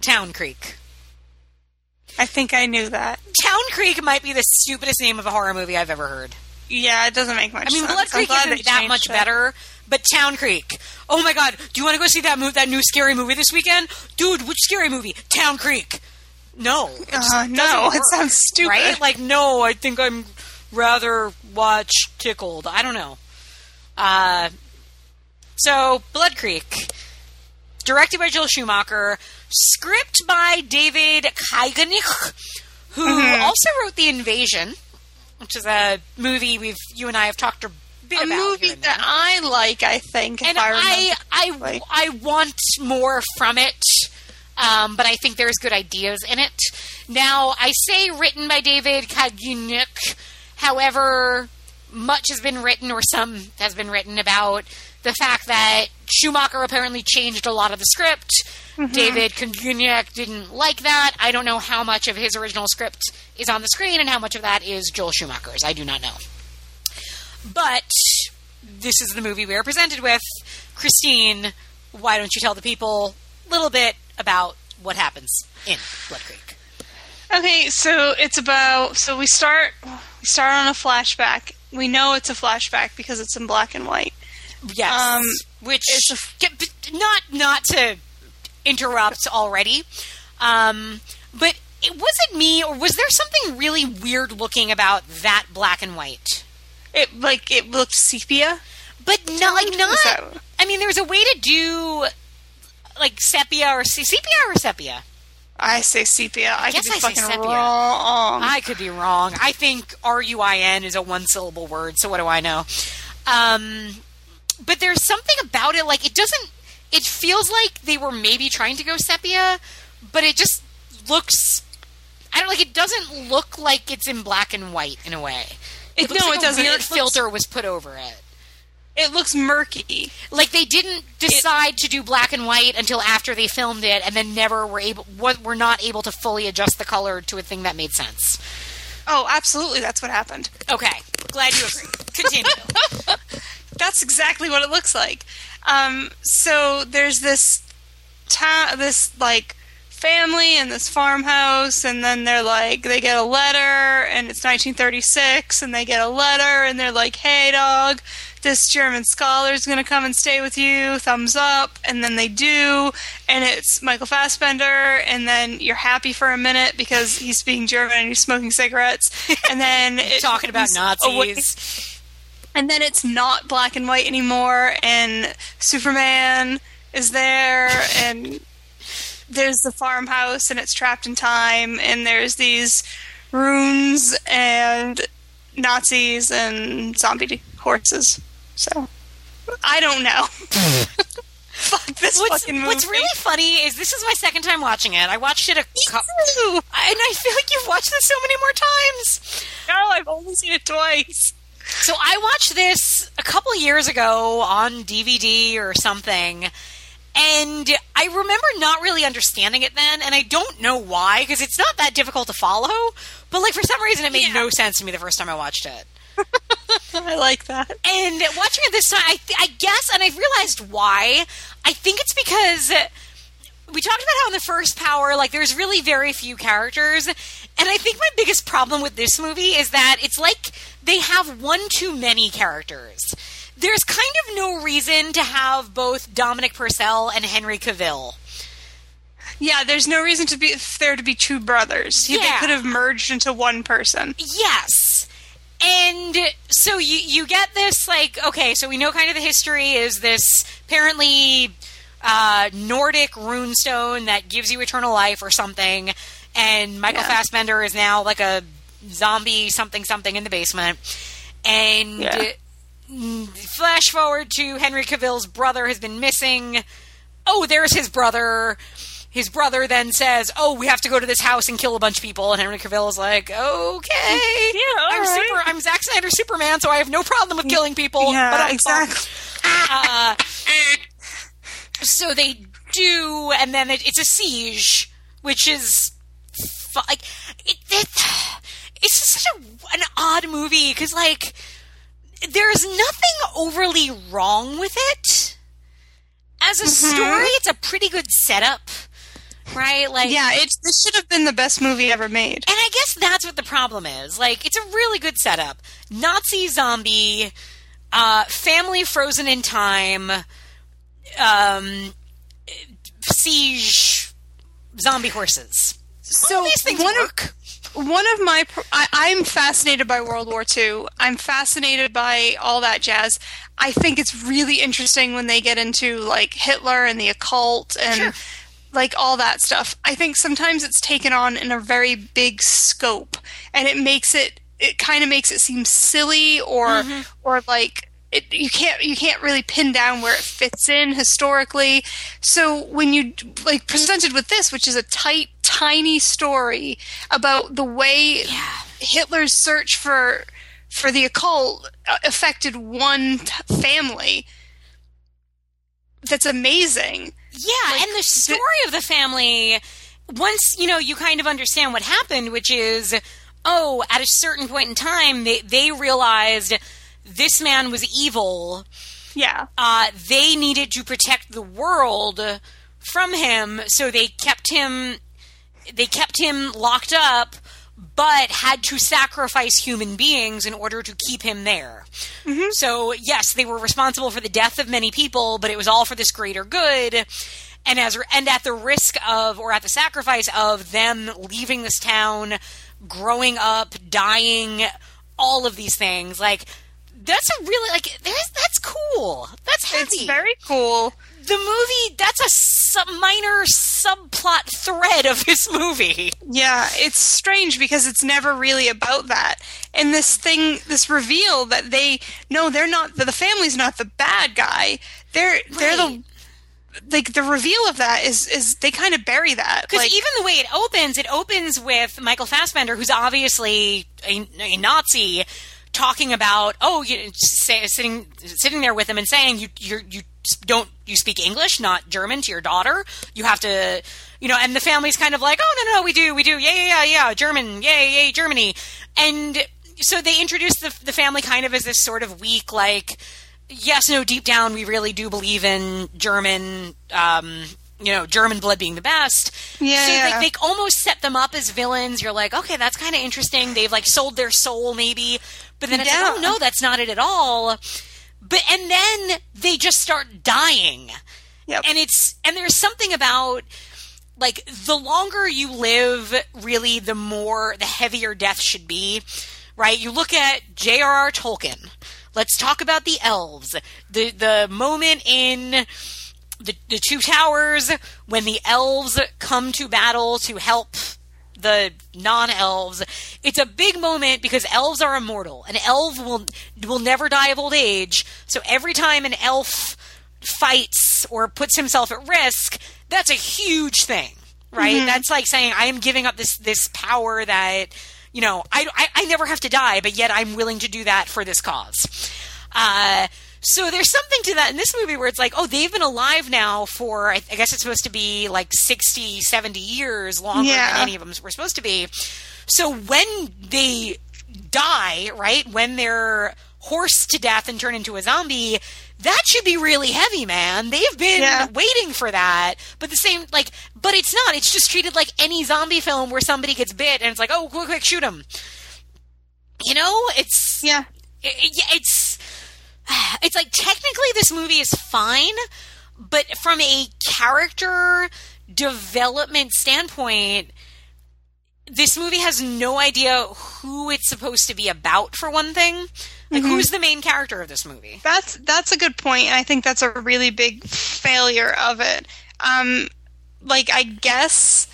Town Creek. I think I knew that. Town Creek might be the stupidest name of a horror movie I've ever heard. Yeah, it doesn't make much I mean, sense. Blood Creek isn't that much it. better, but Town Creek. Oh my god, do you want to go see that mo- that new scary movie this weekend? Dude, which scary movie? Town Creek. No. it Uh, no, it sounds stupid. Right? Like, no, I think I'm rather watch Tickled. I don't know. Uh, so, Blood Creek. Directed by Joel Schumacher. Script by David Kajganich, who Mm-hmm. also wrote The Invasion which is a movie we've you and I have talked a bit about. A movie that. I like, I think. And I, I. I, I want more from it. Um, but I think there's good ideas in it. Now, I say written by David Kajganich. However, much has been written, or some has been written, about the fact that Schumacher apparently changed a lot of the script. Mm-hmm. David Kajganich didn't like that. I don't know how much of his original script is on the screen and how much of that is Joel Schumacher's. I do not know. But this is the movie we are presented with. Christine, why don't you tell the people a little bit about what happens in Blood Creek? Okay, so it's about so we start we start on a flashback. We know it's a flashback because it's in black and white. Yes, Um, which get- not not to interrupt already, um, but it wasn't me, or was there something really weird looking about that black and white? It like it looked sepia. But not like not. I mean, there was a way to do like sepia or se- sepia or sepia. I say sepia. I, guess could be I say fucking sepia. wrong. I could be wrong. I think R U I N is a one syllable word, so what do I know? Um, but there's something about it, like, it doesn't, it feels like they were maybe trying to go sepia, but it just looks, I don't like, it doesn't look like it's in black and white in a way. It- looks no, like it a doesn't. Weird It looks- filter was put over it. It looks murky. Like they didn't decide to do black and white until after they filmed it, and then never were able, were not able to fully adjust the color to a thing that made sense. Oh, absolutely, that's what happened. Okay, glad you agree. Continue. That's exactly what it looks like. Um, so there's this ta- this like family and this farmhouse, and then they're like they get a letter, and it's 1936, and they get a letter, and they're like, "Hey, dog." This German scholar is gonna come and stay with you. Thumbs up, and then they do, and it's Michael Fassbender, and then you're happy for a minute because he's speaking German and he's smoking cigarettes, and then Talking about comes away- Nazis. and then it's not black and white anymore and superman is there and there's the farmhouse and it's trapped in time and there's these runes and nazis and zombie horses so i don't know fuck this What's, fucking movie what's really funny is this is my second time watching it. I watched it a couple, and I feel like you've watched this so many more times. no i've only seen it twice So I watched this a couple years ago on DVD or something, and I remember not really understanding it then, and I don't know why because it's not that difficult to follow. But like for some reason, it made Yeah. no sense to me the first time I watched it. I like that And watching it this time, I, th- I guess, and I realized why. I think it's because we talked about how in the first Power, like, there's really very few characters. And I think my biggest problem with this movie is that it's like they have one too many characters. There's kind of no reason to have both Dominic Purcell and Henry Cavill. yeah there's no reason to be for there to be two brothers Yeah. they could have merged into one person Yes. And so you you get this like okay, so we know kind of the history is this apparently uh, Nordic runestone that gives you eternal life or something, and Michael Yeah. Fassbender is now like a zombie something something in the basement, and Yeah. flash forward to Henry Cavill's brother has been missing. Oh, there's his brother. His brother then says, "Oh, we have to go to this house and kill a bunch of people." And Henry Cavill is like, "Okay, all I'm right." super. I'm Zack Snyder Superman, so I have no problem with killing people." Yeah, but I'm exactly. Uh, so they do, and then it, it's a siege, which is like it, it, it's such a, an odd movie because like there's nothing overly wrong with it. As a story, it's a pretty good setup, right? Like, Yeah, it this should have been the best movie ever made. and I guess that's what the problem is. Like, it's a really good setup. Nazi zombie, uh, family frozen in time, um, siege, zombie horses. So All these things one work. of one of my I, I'm fascinated by World War II. I'm fascinated by all that jazz. I think it's really interesting when they get into like Hitler and the occult and Sure. Like all that stuff. I think sometimes it's taken on in a very big scope and it makes it it kind of makes it seem silly or or like it, you can't you can't really pin down where it fits in historically. So when you like presented with this, which is a tight, tiny story about the way Hitler's search for for the occult uh, affected one t- family, that's amazing. Yeah, and the story of the family, once you know, you kind of understand what happened, which is, oh, at a certain point in time, they they realized this man was evil. Yeah, Uh, they needed to protect the world from him, so they kept him. They kept him locked up, but had to sacrifice human beings in order to keep him there. Mm-hmm. So yes, they were responsible for the death of many people, but it was all for this greater good. And as and at the risk of, or at the sacrifice of them leaving this town, growing up, dying, all of these things, like that's a really like there's that's cool. That's heavy it's very cool. The movie that's a sub- minor subplot thread of this movie Yeah, it's strange because it's never really about that. And this thing, this reveal that they no, they're not. The family's not the bad guy. They're they're the like the reveal of that is is they kind of bury that. because Like, even the way it opens it opens with michael fassbender who's obviously a, a nazi talking about oh you say, sitting sitting there with him and saying you you you don't you speak english not german to your daughter? You have to you know and the family's kind of like oh no no we do we do. Yeah yeah yeah yeah german. Yay yay germany. And so they introduce the, the family kind of as this sort of weak like yes no deep down we really do believe in german um you know german blood being the best. Yeah, so yeah. like they almost set them up as villains. You're like okay that's kind of interesting. They've like sold their soul maybe. But then it's Yeah. like oh no that's not it at all but and then they just start dying Yep. and it's and there's something about like the longer you live really the more the heavier death should be right you look at J.R.R. Tolkien let's talk about the elves the the moment in the, the two towers when the elves come to battle to help the non-elves. It's a big moment because elves are immortal. An elf will will never die of old age. So every time an elf fights or puts himself at risk that's a huge thing right? That's like saying i am giving up this this power that you know I, I i never have to die but yet i'm willing to do that for this cause. Uh so there's something to that in this movie where it's like, oh, they've been alive now for, I, I guess it's supposed to be like 60, 70 years longer Yeah. than any of them were supposed to be. So when they die, right, when they're horsed to death and turn into a zombie, that should be really heavy, man. They've been Yeah. waiting for that. But the same, like, but it's not. It's just treated like any zombie film where somebody gets bit and it's like, oh, quick, quick, shoot him. You know, it's yeah, it- it- yeah, it's it's like technically this movie is fine, but from a character development standpoint, this movie has no idea who it's supposed to be about. For one thing, like who's the main character of this movie? that's that's a good point, and I think that's a really big failure of it. Um, like I guess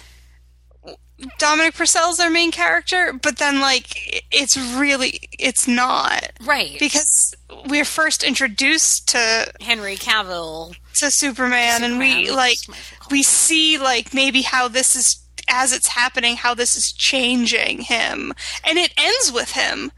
Dominic Purcell's our main character, but then like it's really it's not Right, because we're first introduced to Henry Cavill. to Superman, and we like that's my fault. we see like maybe how this is as it's happening, how this is changing him, and it ends with him.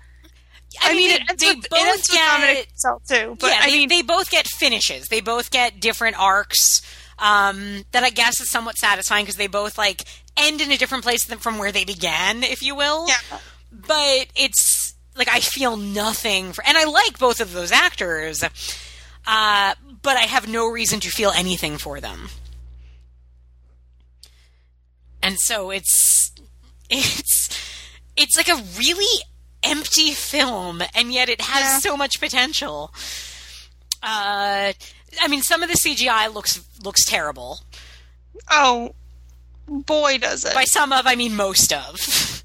I, mean, they, it ends they with, it both ends with Dominic get Purcell too, but yeah, I they, mean, they both get finishes. They both get different arcs um, that I guess is somewhat satisfying because they both like end in a different place than from where they began, if you will. Yeah. But it's like I feel nothing for, and I like both of those actors, uh, but I have no reason to feel anything for them. And so it's it's it's like a really empty film, and yet it has Yeah. so much potential. Uh, I mean, some of the CGI looks looks terrible. oh boy, does it! By some of, I mean most of.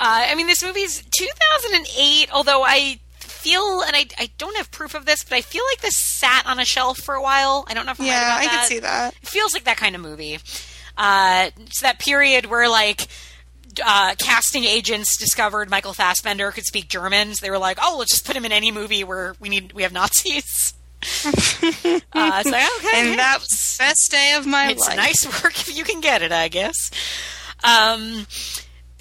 Uh, I mean, this movie's 2008, although I feel, and I, I don't have proof of this, but I feel like this sat on a shelf for a while. I don't know if I'm right yeah, about I that. can see that. It feels like that kind of movie. Uh, it's that period where like uh, casting agents discovered Michael Fassbender could speak German, so they were like, "Oh, let's just put him in any movie where we need we have Nazis." uh, it's like okay, and that was the best day of my it's life. It's nice work if you can get it, I guess. Um,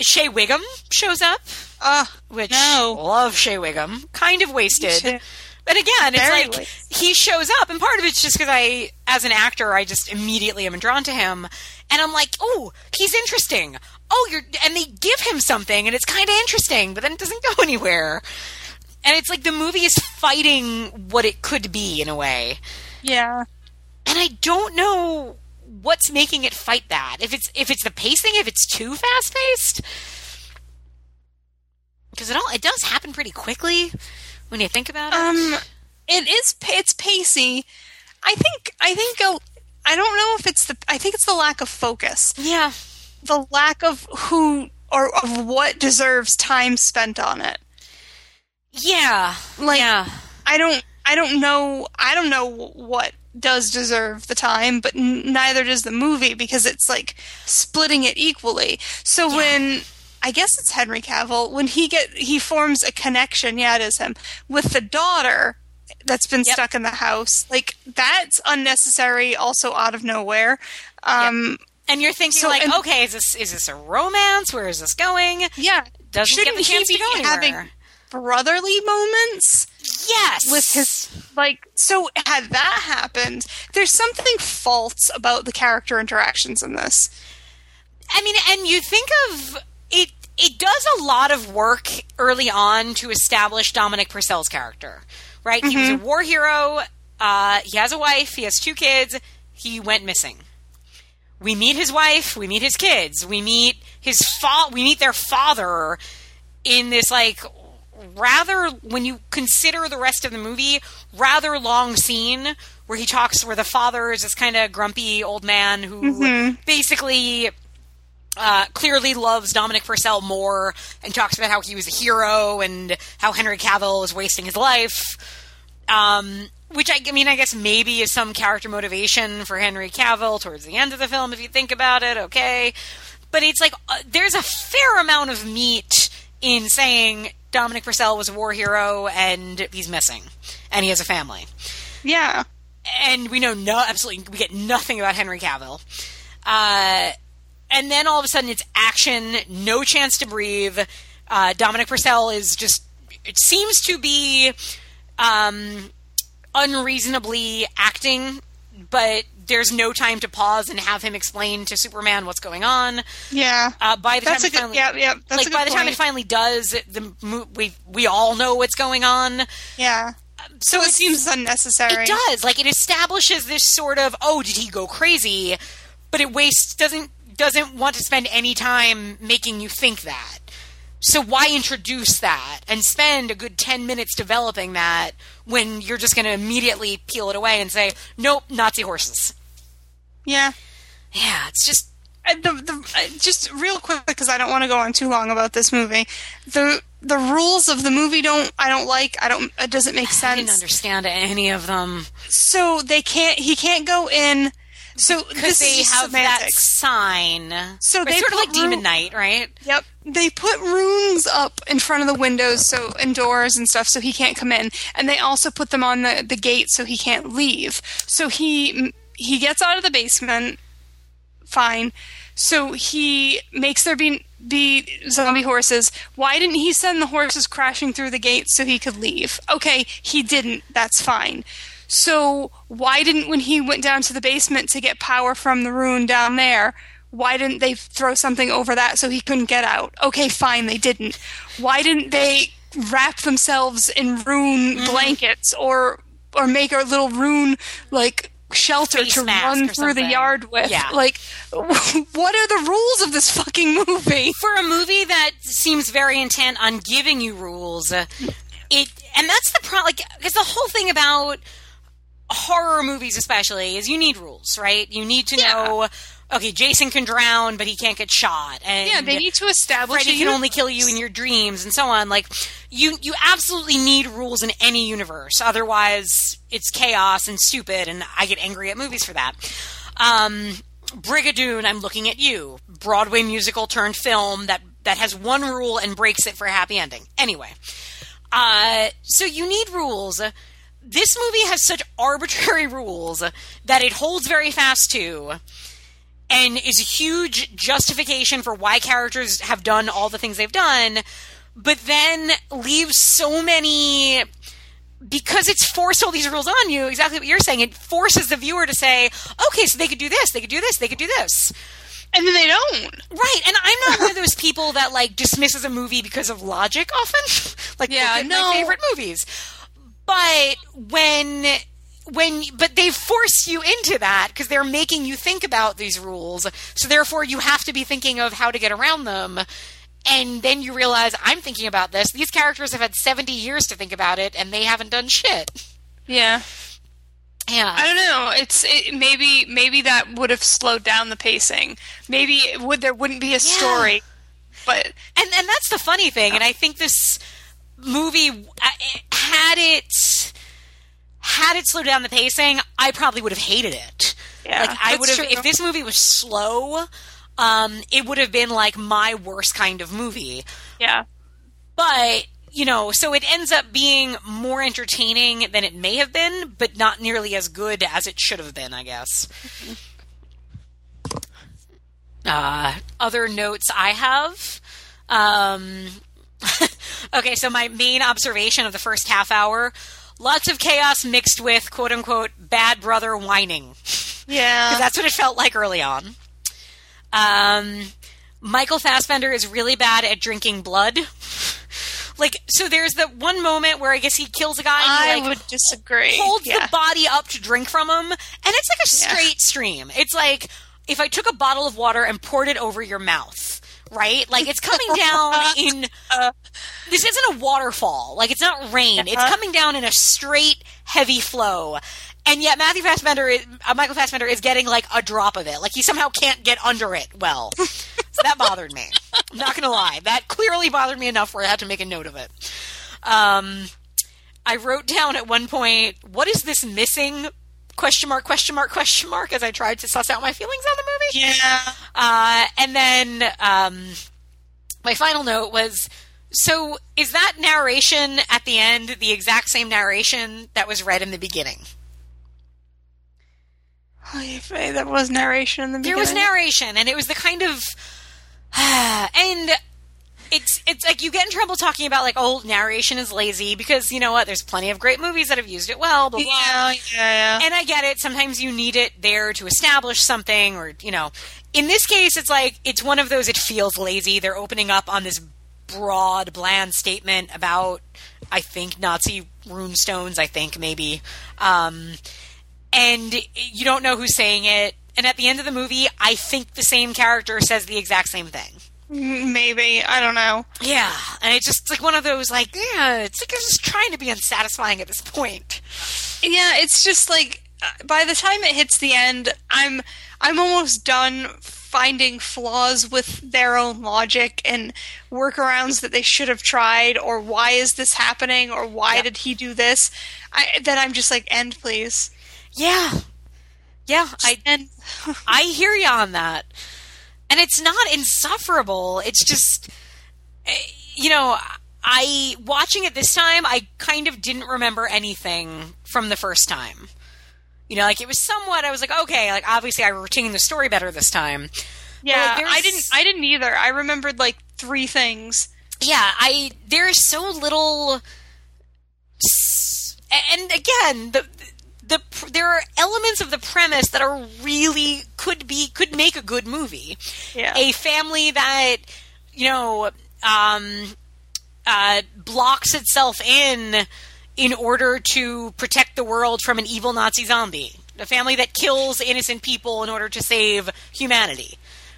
Shea Whigham shows up, Uh, which No. love Shea Whigham. Kind of wasted. But again, it's Very like wasted. he shows up, and part of it's just because I, as an actor, I just immediately am drawn to him, and I'm like, oh, he's interesting. Oh, you're, and they give him something, and it's kind of interesting, but then it doesn't go anywhere. And it's like the movie is fighting what it could be in a way yeah. and I don't know what's making it fight that. If it's if it's the pacing, if it's too fast paced, because it all it does happen pretty quickly when you think about it. Um, it is. It's pacey. I think. I think. A, I don't know if it's the. I think it's the lack of focus. yeah, The lack of who or of what deserves time spent on it. Yeah, Like yeah, I don't. I don't know. I don't know what does deserve the time, but n- neither does the movie because it's like splitting it equally. So when I guess it's Henry Cavill when he get he forms a connection. Yeah, it is him with the daughter that's been Yep. stuck in the house. Like that's unnecessary. Also out of nowhere. Um, And you're thinking So- like, and- okay, is this is this a romance? Where is this going? Yeah, Doesn't get the chance to go anywhere. having brotherly moments? yes, with his like so had that happened there's something false about the character interactions in this I mean, and you think of it. It does a lot of work early on to establish Dominic Purcell's character, right? He was a war hero. Uh, he has a wife. He has two kids. He went missing. We meet his wife. We meet his kids. We meet his fa- We meet their father in this like rather when you consider the rest of the movie rather long scene where he talks where the father is this kind of grumpy old man who basically uh, clearly loves Dominic Purcell more and talks about how he was a hero and how Henry Cavill is wasting his life. Um, which I, I mean, I guess maybe is some character motivation for Henry Cavill towards the end of the film, if you think about it. Okay, but it's like uh, there's a fair amount of meat in saying Dominic Purcell was a war hero and he's missing, and he has a family yeah and we know no absolutely we get nothing about Henry Cavill. Uh, and then all of a sudden it's action, no chance to breathe. Uh, Dominic Purcell is just it seems to be um, unreasonably acting, but there's no time to pause and have him explain to Superman what's going on. yeah Uh, by the that's time it good finally, yeah yeah that's like a good by the time it finally does, the we we all know what's going on. yeah So it seems unnecessary It does. Like it establishes this sort of oh, did he go crazy? But it wastes doesn't doesn't want to spend any time making you think that. So why introduce that and spend a good 10 minutes developing that when you're just going to immediately peel it away and say, "Nope, Nazi horses." Yeah Yeah, it's just Uh, the, the, uh, just real quick because I don't want to go on too long about this movie. The the rules of the movie don't I don't like. I don't. It doesn't make sense. I didn't understand any of them So they can't. He can't go in. So because this they have that sign. So they sort of like Demon ru- Knight, right? Yep. They put runes up in front of the windows so and doors and stuff so he can't come in. And they also put them on the, the gate so he can't leave. So he he gets out of the basement fine. So he makes there be be zombie horses. Why didn't he send the horses crashing through the gate so he could leave? Okay, he didn't. That's fine. So why didn't when he went down to the basement to get power from the rune down there? Why didn't they throw something over that so he couldn't get out? Okay, fine, they didn't. Why didn't they wrap themselves in rune mm-hmm. blankets or or make a little rune like shelter to run through the yard with? Yeah. Like what are the rules of this fucking movie? for a movie that seems very intent on giving you rules, uh, it and that's the problem. Like, because the whole thing about horror movies, especially, is you need rules, right? You need to Yeah. know. Okay, Jason can drown, but he can't get shot. And Yeah, they need to establish Freddy can only kill you in your dreams, and so on. Like, you you absolutely need rules in any universe. Otherwise, it's chaos and stupid, and I get angry at movies for that. Um, Brigadoon, I'm looking at you. Broadway musical turned film that that has one rule and breaks it for a happy ending. Anyway, uh, so you need rules. This movie has such arbitrary rules that it holds very fast to, and is a huge justification for why characters have done all the things they've done, but then leaves so many because it's forced all these rules on you, exactly what you're saying, it forces the viewer to say, okay, so they could do this, they could do this, they could do this. And then they don't. Right, and I'm not one of those people that like dismisses a movie because of logic often. like Yeah, no. my favorite movies. But when when but they force you into that because they're making you think about these rules. So therefore you have to be thinking of how to get around them. And then you realize I'm thinking about this. These characters have had 70 years to think about it and they haven't done shit. Yeah. Yeah. I don't know. It's it, maybe maybe that would have slowed down the pacing. Maybe it would there wouldn't be a story. But and and that's the funny thing and i think this movie uh, had it had it slowed down the pacing i probably would have hated it. Yeah, like i would have if this movie was slow um it would have been like my worst kind of movie. Yeah. but you know so it ends up being more entertaining than it may have been but not nearly as good as it should have been i guess. Uh, other notes i have um, okay so my main observation of the first half hour lots of chaos mixed with quote unquote bad brother whining Yeah. that's what it felt like early on. Um, Michael Fassbender is really bad at drinking blood. Like, so there's the one moment where I guess he kills a guy and I he like would disagree. holds yeah. the body up to drink from him, and it's like a Yeah. straight stream. It's like if I took a bottle of water and poured it over your mouth, right? Like it's coming down in. This isn't a waterfall. Like it's not rain. It's Uh-huh. coming down in a straight, heavy flow. And yet Matthew Fassbender, is, uh, Michael Fassbender, is getting like a drop of it. Like he somehow can't get under it well. so that bothered me. I'm not going to lie. That clearly bothered me enough where I had to make a note of it. Um, I wrote down at one point, "What is this missing?" Question mark? Question mark? Question mark? As I tried to suss out my feelings on the movie. Yeah. Uh, and then um, my final note was so is that narration at the end the exact same narration that was read in the beginning? There was narration in the beginning. There was narration, and it was the kind of. and it's it's like you get in trouble talking about like oh narration is lazy because you know what there's plenty of great movies that have used it well blah blah Yeah, yeah, yeah. and I get it. Sometimes you need it there to establish something, or you know, in this case, it's like it's one of those. It feels lazy. They're opening up on this broad, bland statement about, I think, Nazi runestones. I think maybe, um, and you don't know who's saying it. And at the end of the movie, I think the same character says the exact same thing. Maybe I don't know. Yeah, and it's just like one of those like, yeah, it's like you're just trying to be unsatisfying at this point. Yeah, it's just like uh, by the time it hits the end, I'm I'm almost done finding flaws with their own logic and workarounds that they should have tried or why is this happening or why Yep. did he do this? I then I'm just like end please. Yeah, yeah, I And I hear you on that. And it's not insufferable. It's just, eh, you know, I, watching it this time, I kind of didn't remember anything from the first time. You know, like it was somewhat, I was like, okay, like obviously I retained the story better this time. yeah, there's- I didn't I didn't either. I remembered like three things. yeah, I there's so little, and again, the the there are elements of the premise that are really could be could make a good movie. Yeah. A family that you know um, uh, blocks itself in in order to protect the world from an evil Nazi zombie. A family that kills innocent people in order to save humanity.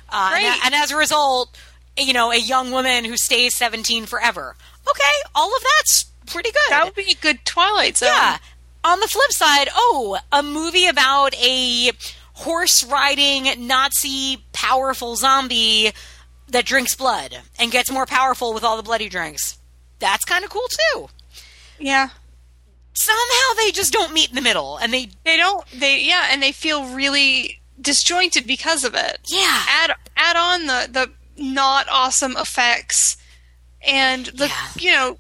Uh, and, and as a result, you know, a young woman who stays 17 forever. Okay, all of that's pretty good. That would be a good Twilight Zone. Yeah. On the flip side, oh, a movie about a horse riding Nazi powerful zombie that drinks blood and gets more powerful with all the blood he drinks. That's kind of cool too. Yeah. Somehow they just don't meet in the middle and they They don't. They yeah, and they feel really disjointed because of it. Yeah. Add add on the the not awesome effects and the Yeah. you know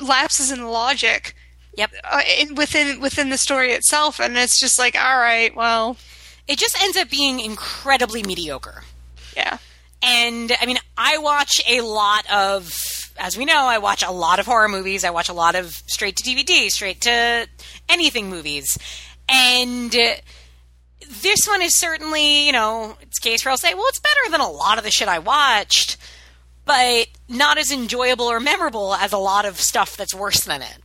lapses in logic Yep. uh, in, within within the story itself, and it's just like, all right, well, It just ends up being incredibly mediocre. yeah, And I mean, I watch a lot of, as we know, I watch a lot of horror movies. I watch a lot of straight to DVD, straight to anything movies. And uh, this one is certainly, you know, it's a case where I'll say, well, it's better than a lot of the shit I watched, but not as enjoyable or memorable as a lot of stuff that's worse than it.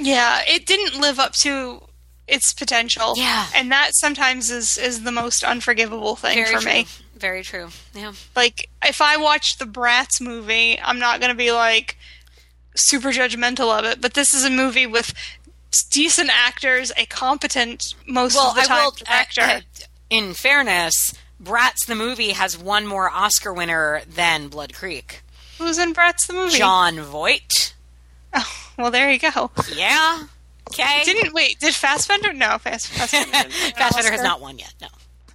Yeah, it didn't live up to its potential. Yeah. and that sometimes is is the most unforgivable thing Very for true. me. Very true. Yeah. Like, if I watch the Bratz movie, I'm not going to be like super judgmental of it. But this is a movie with decent actors, a competent most well, of the time will. director. uh, uh, in fairness, Bratz the movie has one more Oscar winner than Blood Creek. Who's in Bratz the movie? Jon Voight. Oh, well, there you go. Yeah. Okay. Didn't wait? Did Fassbender? No, Fass, Fassbender. Fassbender has not won yet. No.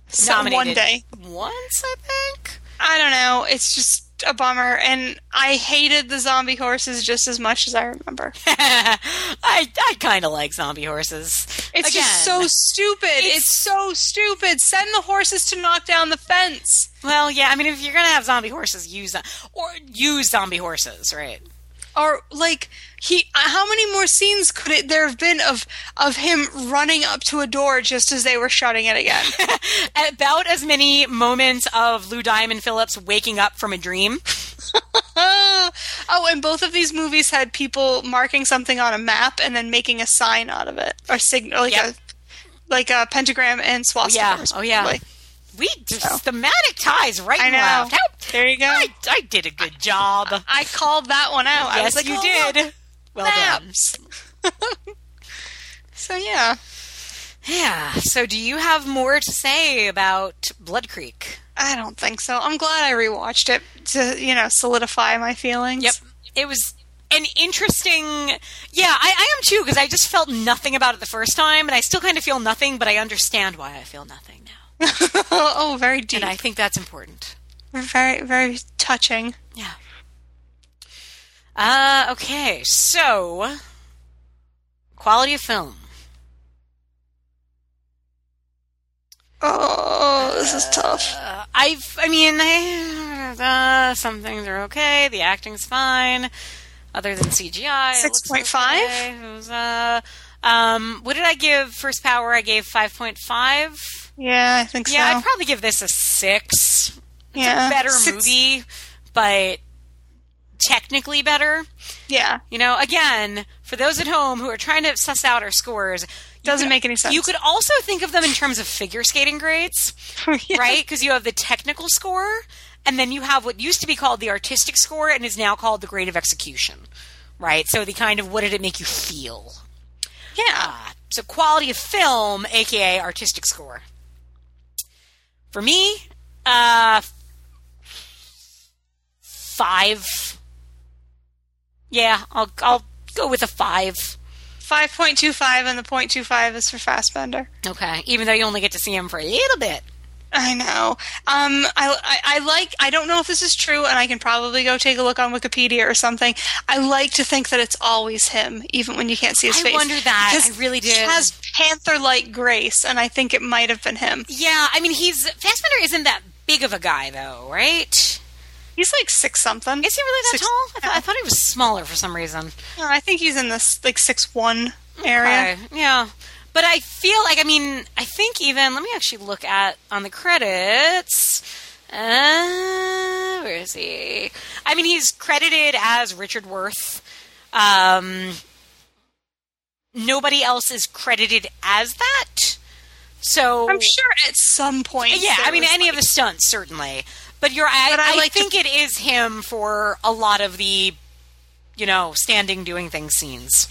So one day. Once, I think. I don't know. It's just a bummer, and I hated the zombie horses just as much as I remember. I I kind of like zombie horses. It's Again, just so stupid. it's- It's, so stupid. Send the horses to knock down the fence. Well, yeah. I mean, if you're gonna have zombie horses, use them or use zombie horses, right? Or like he, uh, how many more scenes could it there have been of of him running up to a door just as they were shutting it again? About as many moments of Lou Diamond Phillips waking up from a dream. oh, and both of these movies had people marking something on a map and then making a sign out of it, or signal like Yep. a like a pentagram and swastika. Yeah. Oh, yeah. respectively. We just thematic ties right I and left. How- There you go. I, I did a good job. I called that one out. I yes, was like, you "Oh, did. look, Well done. so yeah, Yeah. So, do you have more to say about Blood Creek? I don't think so. I'm glad I rewatched it to you know solidify my feelings. Yep. It was an interesting. Yeah, I, I am too because I just felt nothing about it the first time, and I still kind of feel nothing, but I understand why I feel nothing now, oh, very deep. and I think that's important. very very touching. Yeah. Uh. Okay. So, quality of film. Oh, this is tough. Uh, I've, I mean, I, uh, some things are okay. The acting's fine, other than CGI. 6.5? okay. Was, uh, um, what did I give First Power? I gave five point five. Yeah, I think Yeah, so. I'd probably give this a six. It's yeah, a better Six- movie, but technically better. Yeah, You know, again, for those at home who are trying to suss out our scores, Doesn't could- make any sense. You could also think of them in terms of figure skating grades Yeah. right? Because you have the technical score, and then you have what used to be called the artistic score and is now called the grade of execution, right? So the kind of what did it make you feel? Yeah, Uh, so quality of film, aka artistic score. For me, uh, five. Yeah, I'll I'll go with a five. five point two five, and the point two five is for Fassbender. Okay, even though you only get to see him for a little bit. I know. Um, I, I, I like. I don't know if this is true, and I can probably go take a look on Wikipedia or something. I like to think that it's always him, even when you can't see his I face. I wonder that. Because I really He has panther-like grace, and I think it might have been him. Yeah, I mean he's Fassbender isn't that big of a guy though, right? He's like six something. Is he really that Six- tall? I, thought I thought he was smaller for some reason. No, I think he's in this like six one area. Okay, yeah. But I feel like, I mean, I think even, let me actually look at on the credits. Uh, where is he? I mean, he's credited as Richard Wirth. Um, nobody else is credited as that. So I'm sure at some point. yeah, I mean, any of the stunts certainly. But you're, I, But I I, like to- think it is him for a lot of the, you know, standing doing things scenes.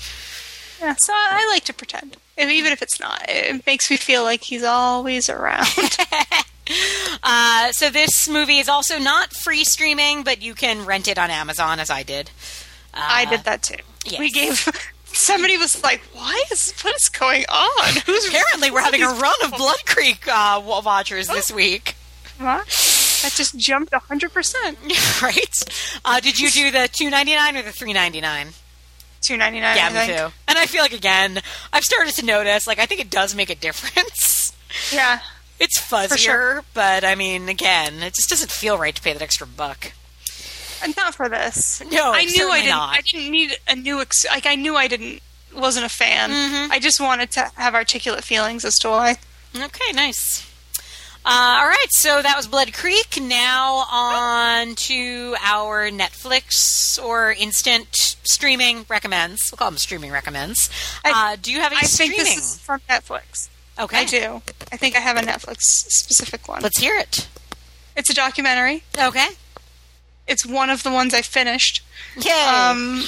Yeah, so I, like to pretend, even if it's not. It makes me feel like he's always around. Uh, so this movie is also not free streaming, but you can rent it on Amazon, as I did. Uh, I did that too. yes. We gave Somebody was like, "Why is what is going on? Who's Apparently, we're having a run of Blood Creek uh, wa- watchers this week, What? That just jumped hundred percent. right? Uh, did you do the two ninety nine or the three ninety nine? Two ninety nine. Yeah, I me too. And I feel like again, I've started to notice. Like, I think it does make a difference. Yeah, It's fuzzier, sure. but I mean, again, it just doesn't feel right to pay that extra buck. and not for this. No, I knew I didn't. not. I didn't need a new. Ex- like I knew I didn't. Wasn't a fan. Mm-hmm. I just wanted to have articulate feelings as to why. Okay, nice. Uh, all right, so that was Blood Creek. Now on to our Netflix or instant streaming recommends. We'll call them streaming recommends. I- uh, do you have any I think streaming? this is from Netflix. okay, I do. I think I have a Netflix specific one. Let's hear it. It's a documentary. Okay. It's one of the ones I finished. Yay. Um,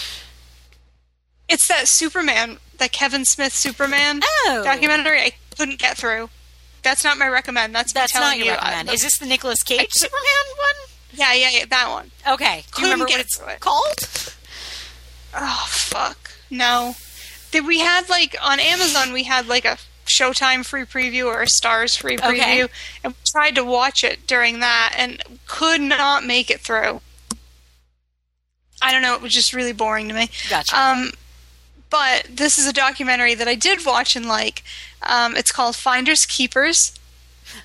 it's that Superman, that Kevin Smith Superman Oh. documentary. I couldn't get through. That's not my recommend. That's That's not your you. recommend. I- Is this the Nicolas Cage Superman one? yeah, yeah, yeah, that one. Okay. Do you Couldn't remember what it's it. called? Oh fuck, no. Did we had like on Amazon? We had like a Showtime free preview or a Stars free preview, Okay. and we tried to watch it during that and could not make it through. I don't know. It was just really boring to me. Gotcha. Um, but this is a documentary that I did watch and like. Um, it's called Finders Keepers,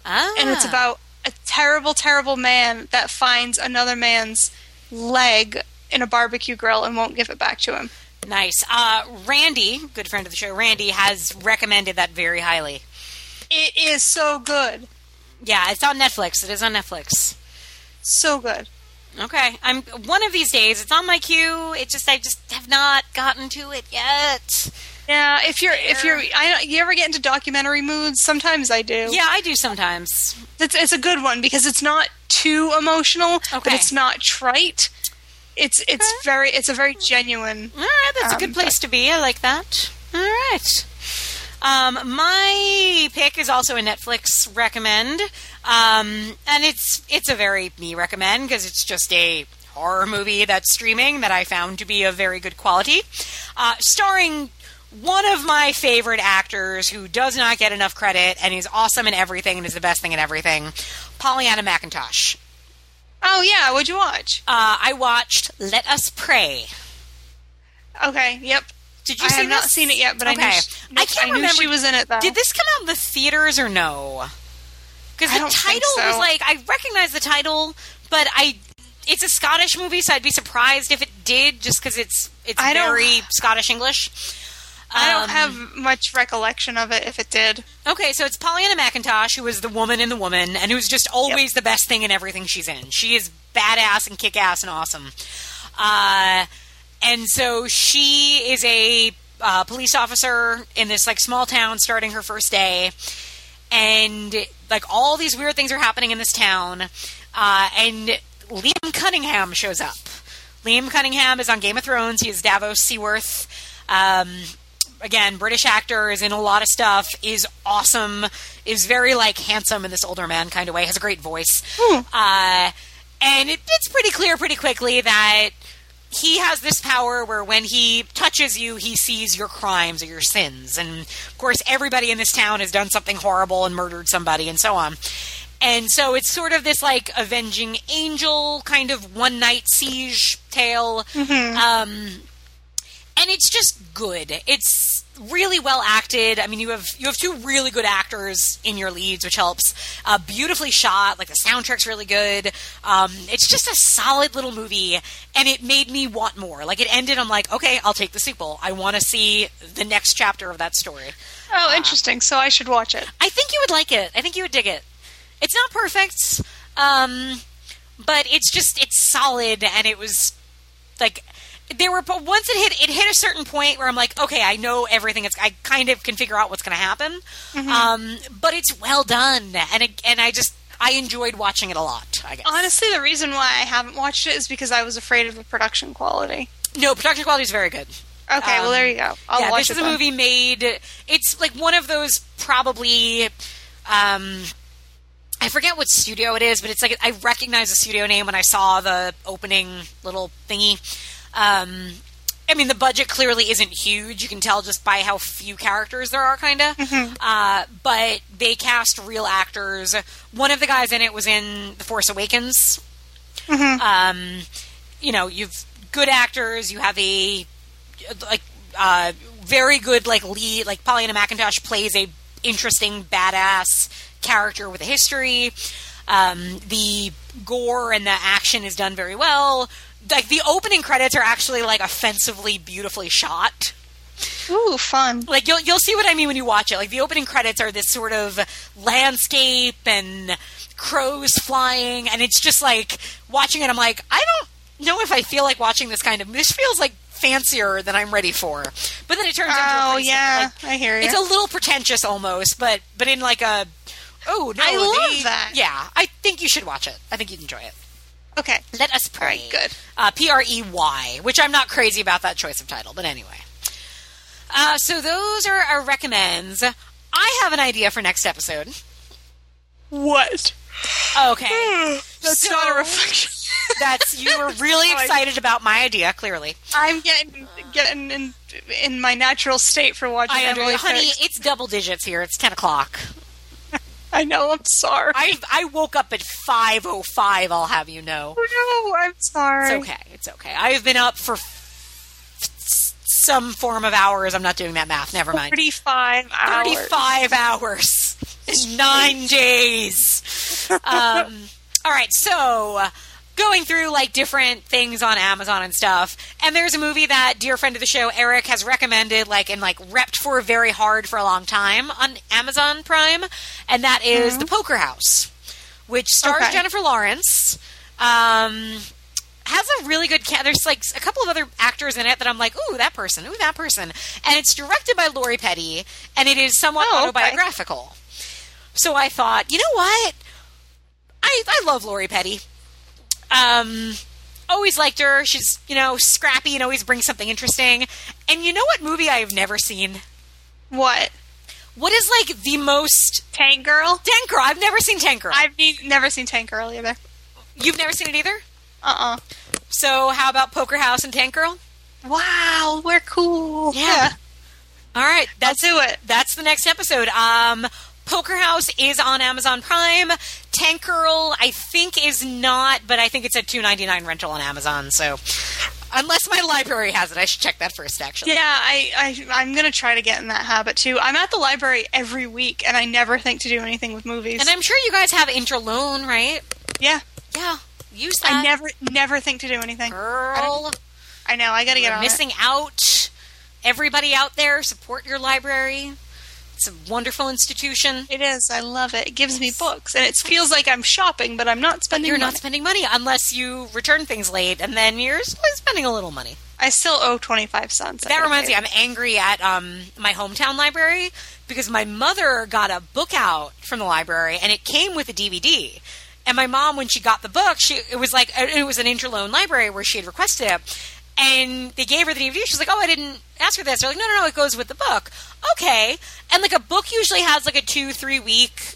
ah. and it's about a terrible, terrible man that finds another man's leg in a barbecue grill and won't give it back to him. nice. Uh, Randy, good friend of the show, Randy has recommended that very highly. It is so good, Yeah, it's on Netflix. It is on Netflix. so good. Okay, I'm one of these days. It's on my queue. It just I just have not gotten to it yet. Yeah, if you're if you're I don't, you ever get into documentary moods? Sometimes I do. Yeah, I do sometimes. it's, it's a good one because it's not too emotional, okay. but it's not trite. It's it's very it's a very genuine. All right, that's a Um, good place to be. I like that. All right. Um, my pick is also a Netflix recommend, um, and it's it's a very me recommend because it's just a horror movie that's streaming that I found to be of very good quality, uh, starring one of my favorite actors who does not get enough credit and is awesome in everything and is the best thing in everything, Pollyanna McIntosh. Oh yeah, what'd you watch? Uh, I watched Let Us Prey. Okay, yep. Did you I have not seen it yet, but I Okay. she, I can't knew remember- she was in it though. Did this come out in the theaters or no? Because the title was like I recognize the title, but I it's a Scottish movie, so I'd be surprised if it did, just because it's it's I very Scottish English. I don't Um, have much recollection of it. If it did, Okay, so it's Pollyanna McIntosh, who is the woman in the woman, and who's just always the best thing in everything she's in. She is badass and kick ass and awesome. Uh, and so she is a uh, police officer in this like small town, starting her first day, and like all these weird things are happening in this town. Uh, and Liam Cunningham shows up. Liam Cunningham is on Game of Thrones. He is Davos Seaworth. Um, again, British actor is in a lot of stuff. Is awesome. Is very like handsome in this older man kind of way. Has a great voice. Uh, and it, it's pretty clear pretty quickly that he has this power where when he touches you, he sees your crimes or your sins. And of course, everybody in this town has done something horrible and murdered somebody and so on. And so it's sort of this like avenging angel kind of one night siege tale. Um, and it's just good. It's really well acted. I mean, you have you have two really good actors in your leads, which helps. Uh, beautifully shot. Like the soundtrack's really good. Um, it's just a solid little movie, and it made me want more. Like it ended, I'm like, okay, I'll take the sequel. I want to see the next chapter of that story. oh, interesting. So I should watch it. I think you would like it. I think you would dig it. It's not perfect, um, but it's just it's solid, and it was like there were but once it hit it hit a certain point where I'm like, okay, I know everything. It's I kind of can figure out what's going to happen, um, but it's well done, and it, and I just I enjoyed watching it a lot. I guess Honestly, the reason why I haven't watched it is because I was afraid of the production quality. no production quality is very good. Okay, well Um, there you go. I'll yeah, watch this is a then. movie made. It's like one of those probably. Um, I forget what studio it is, but it's like I recognize the studio name when I saw the opening little thingy. Um, I mean, the budget clearly isn't huge. You can tell just by how few characters there are, kind of. Uh, but they cast real actors. One of the guys in it was in The Force Awakens. Um, you know, you've good actors. You have a like uh, very good like lead. Like Pollyanna McIntosh plays a interesting badass character with a history. Um, the gore and the action is done very well. Like the opening credits are actually like offensively beautifully shot. Ooh, fun. Like you'll you'll see what I mean when you watch it. Like the opening credits are this sort of landscape and crows flying, and it's just like watching it. I'm like, I don't know if I feel like watching this kind of. This feels like fancier than I'm ready for. But then it turns Oh pretty- yeah, like, I hear you. it's a little pretentious almost, but but in like a oh no, I love they- that. Yeah, I think you should watch it. I think you'd enjoy it. Okay. Let us prey. good. Uh, P R E Y, which I'm not crazy about that choice of title, but anyway. Uh, so those are our recommends. I have an idea for next episode. What? Okay, That's So- not a reflection. that's you were really excited about my idea. Clearly, I'm getting getting in in my natural state for watching I Emily honey. It's double digits here. It's ten o'clock. I know. I'm sorry. I I woke up at five oh five. I'll have you know. oh no, I'm sorry. It's okay. It's okay. I've been up for some form of hours. I'm not doing that math. Never mind. Thirty-five hours. 35 hours in nine days. Um, all right, so uh, going through like different things on Amazon and stuff, and there's a movie that dear friend of the show Eric has recommended, like and like repped for very hard for a long time on Amazon Prime, and that is The Poker House, which stars Okay. Jennifer Lawrence. Um, has a really good. There's like a couple of other actors in it that I'm like, ooh, that person, ooh, that person, and it's directed by Lori Petty, and it is somewhat Oh, okay. autobiographical. So I thought, you know what? I I love Lori Petty. Um, always liked her. She's you know scrappy and always brings something interesting. And you know what movie I have never seen? What? What is like the most Tank Girl? Tank Girl? I've never seen Tank Girl. I've ne- never seen Tank Girl either. You've never seen it either. Uh uh So how about Poker House and Tank Girl? Wow, we're cool. Yeah. All right, that's do it. that's the next episode. Um, Poker House is on Amazon Prime. Tank Girl, I think, is not, but I think it's a two ninety nine rental on Amazon. So, unless my library has it, I should check that first. Actually, Yeah, I, I I'm gonna try to get in that habit too. I'm at the library every week, and I never think to do anything with movies. and I'm sure you guys have Interloan, right? yeah, Yeah, use that. I never never think to do anything. Girl, I know. I gotta get on missing out. Everybody out there, support your library. It's a wonderful institution. it. Is. I love it. It gives me books, and it feels like I'm shopping, but I'm not spending. You're money. not spending money unless you return things late, and then you're spending a little money. I still owe twenty five cents. That reminds me, I'm angry at um, my hometown library because my mother got a book out from the library and it came with a DVD. And my mom, when she got the book, she it was like it was an interloan library where she had requested it, and they gave her the DVD. She's like, "Oh, I didn't ask for this." They're like, "No, no, no, it goes with the book." Okay, and like a book usually has like a two three week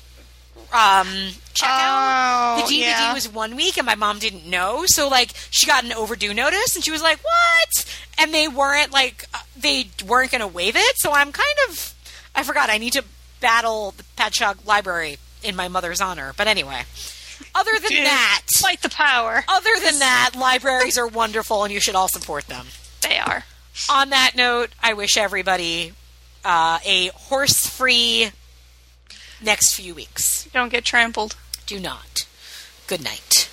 um, checkout. Oh, the DVD yeah. was one week, and my mom didn't know. So like she got an overdue notice, and she was like, "What?" And they weren't like uh, they weren't going to waive it. So I'm kind of I forgot. I need to battle the Patchogue Library in my mother's honor. But anyway, other than Dude, that, Fight the power. other than that, libraries are wonderful, and you should all support them. They are. On that note, I wish everybody uh, a horse-free next few weeks. Don't get trampled. Do not. Good night.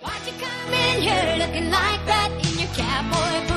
Why'd you come in here looking like that in your cowboy boots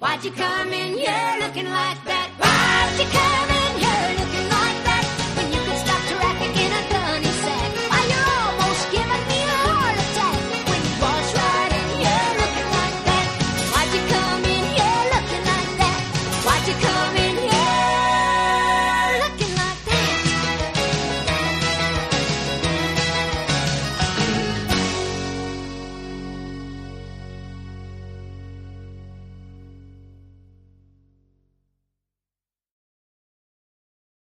Why'd you come in here looking like that? Why'd you come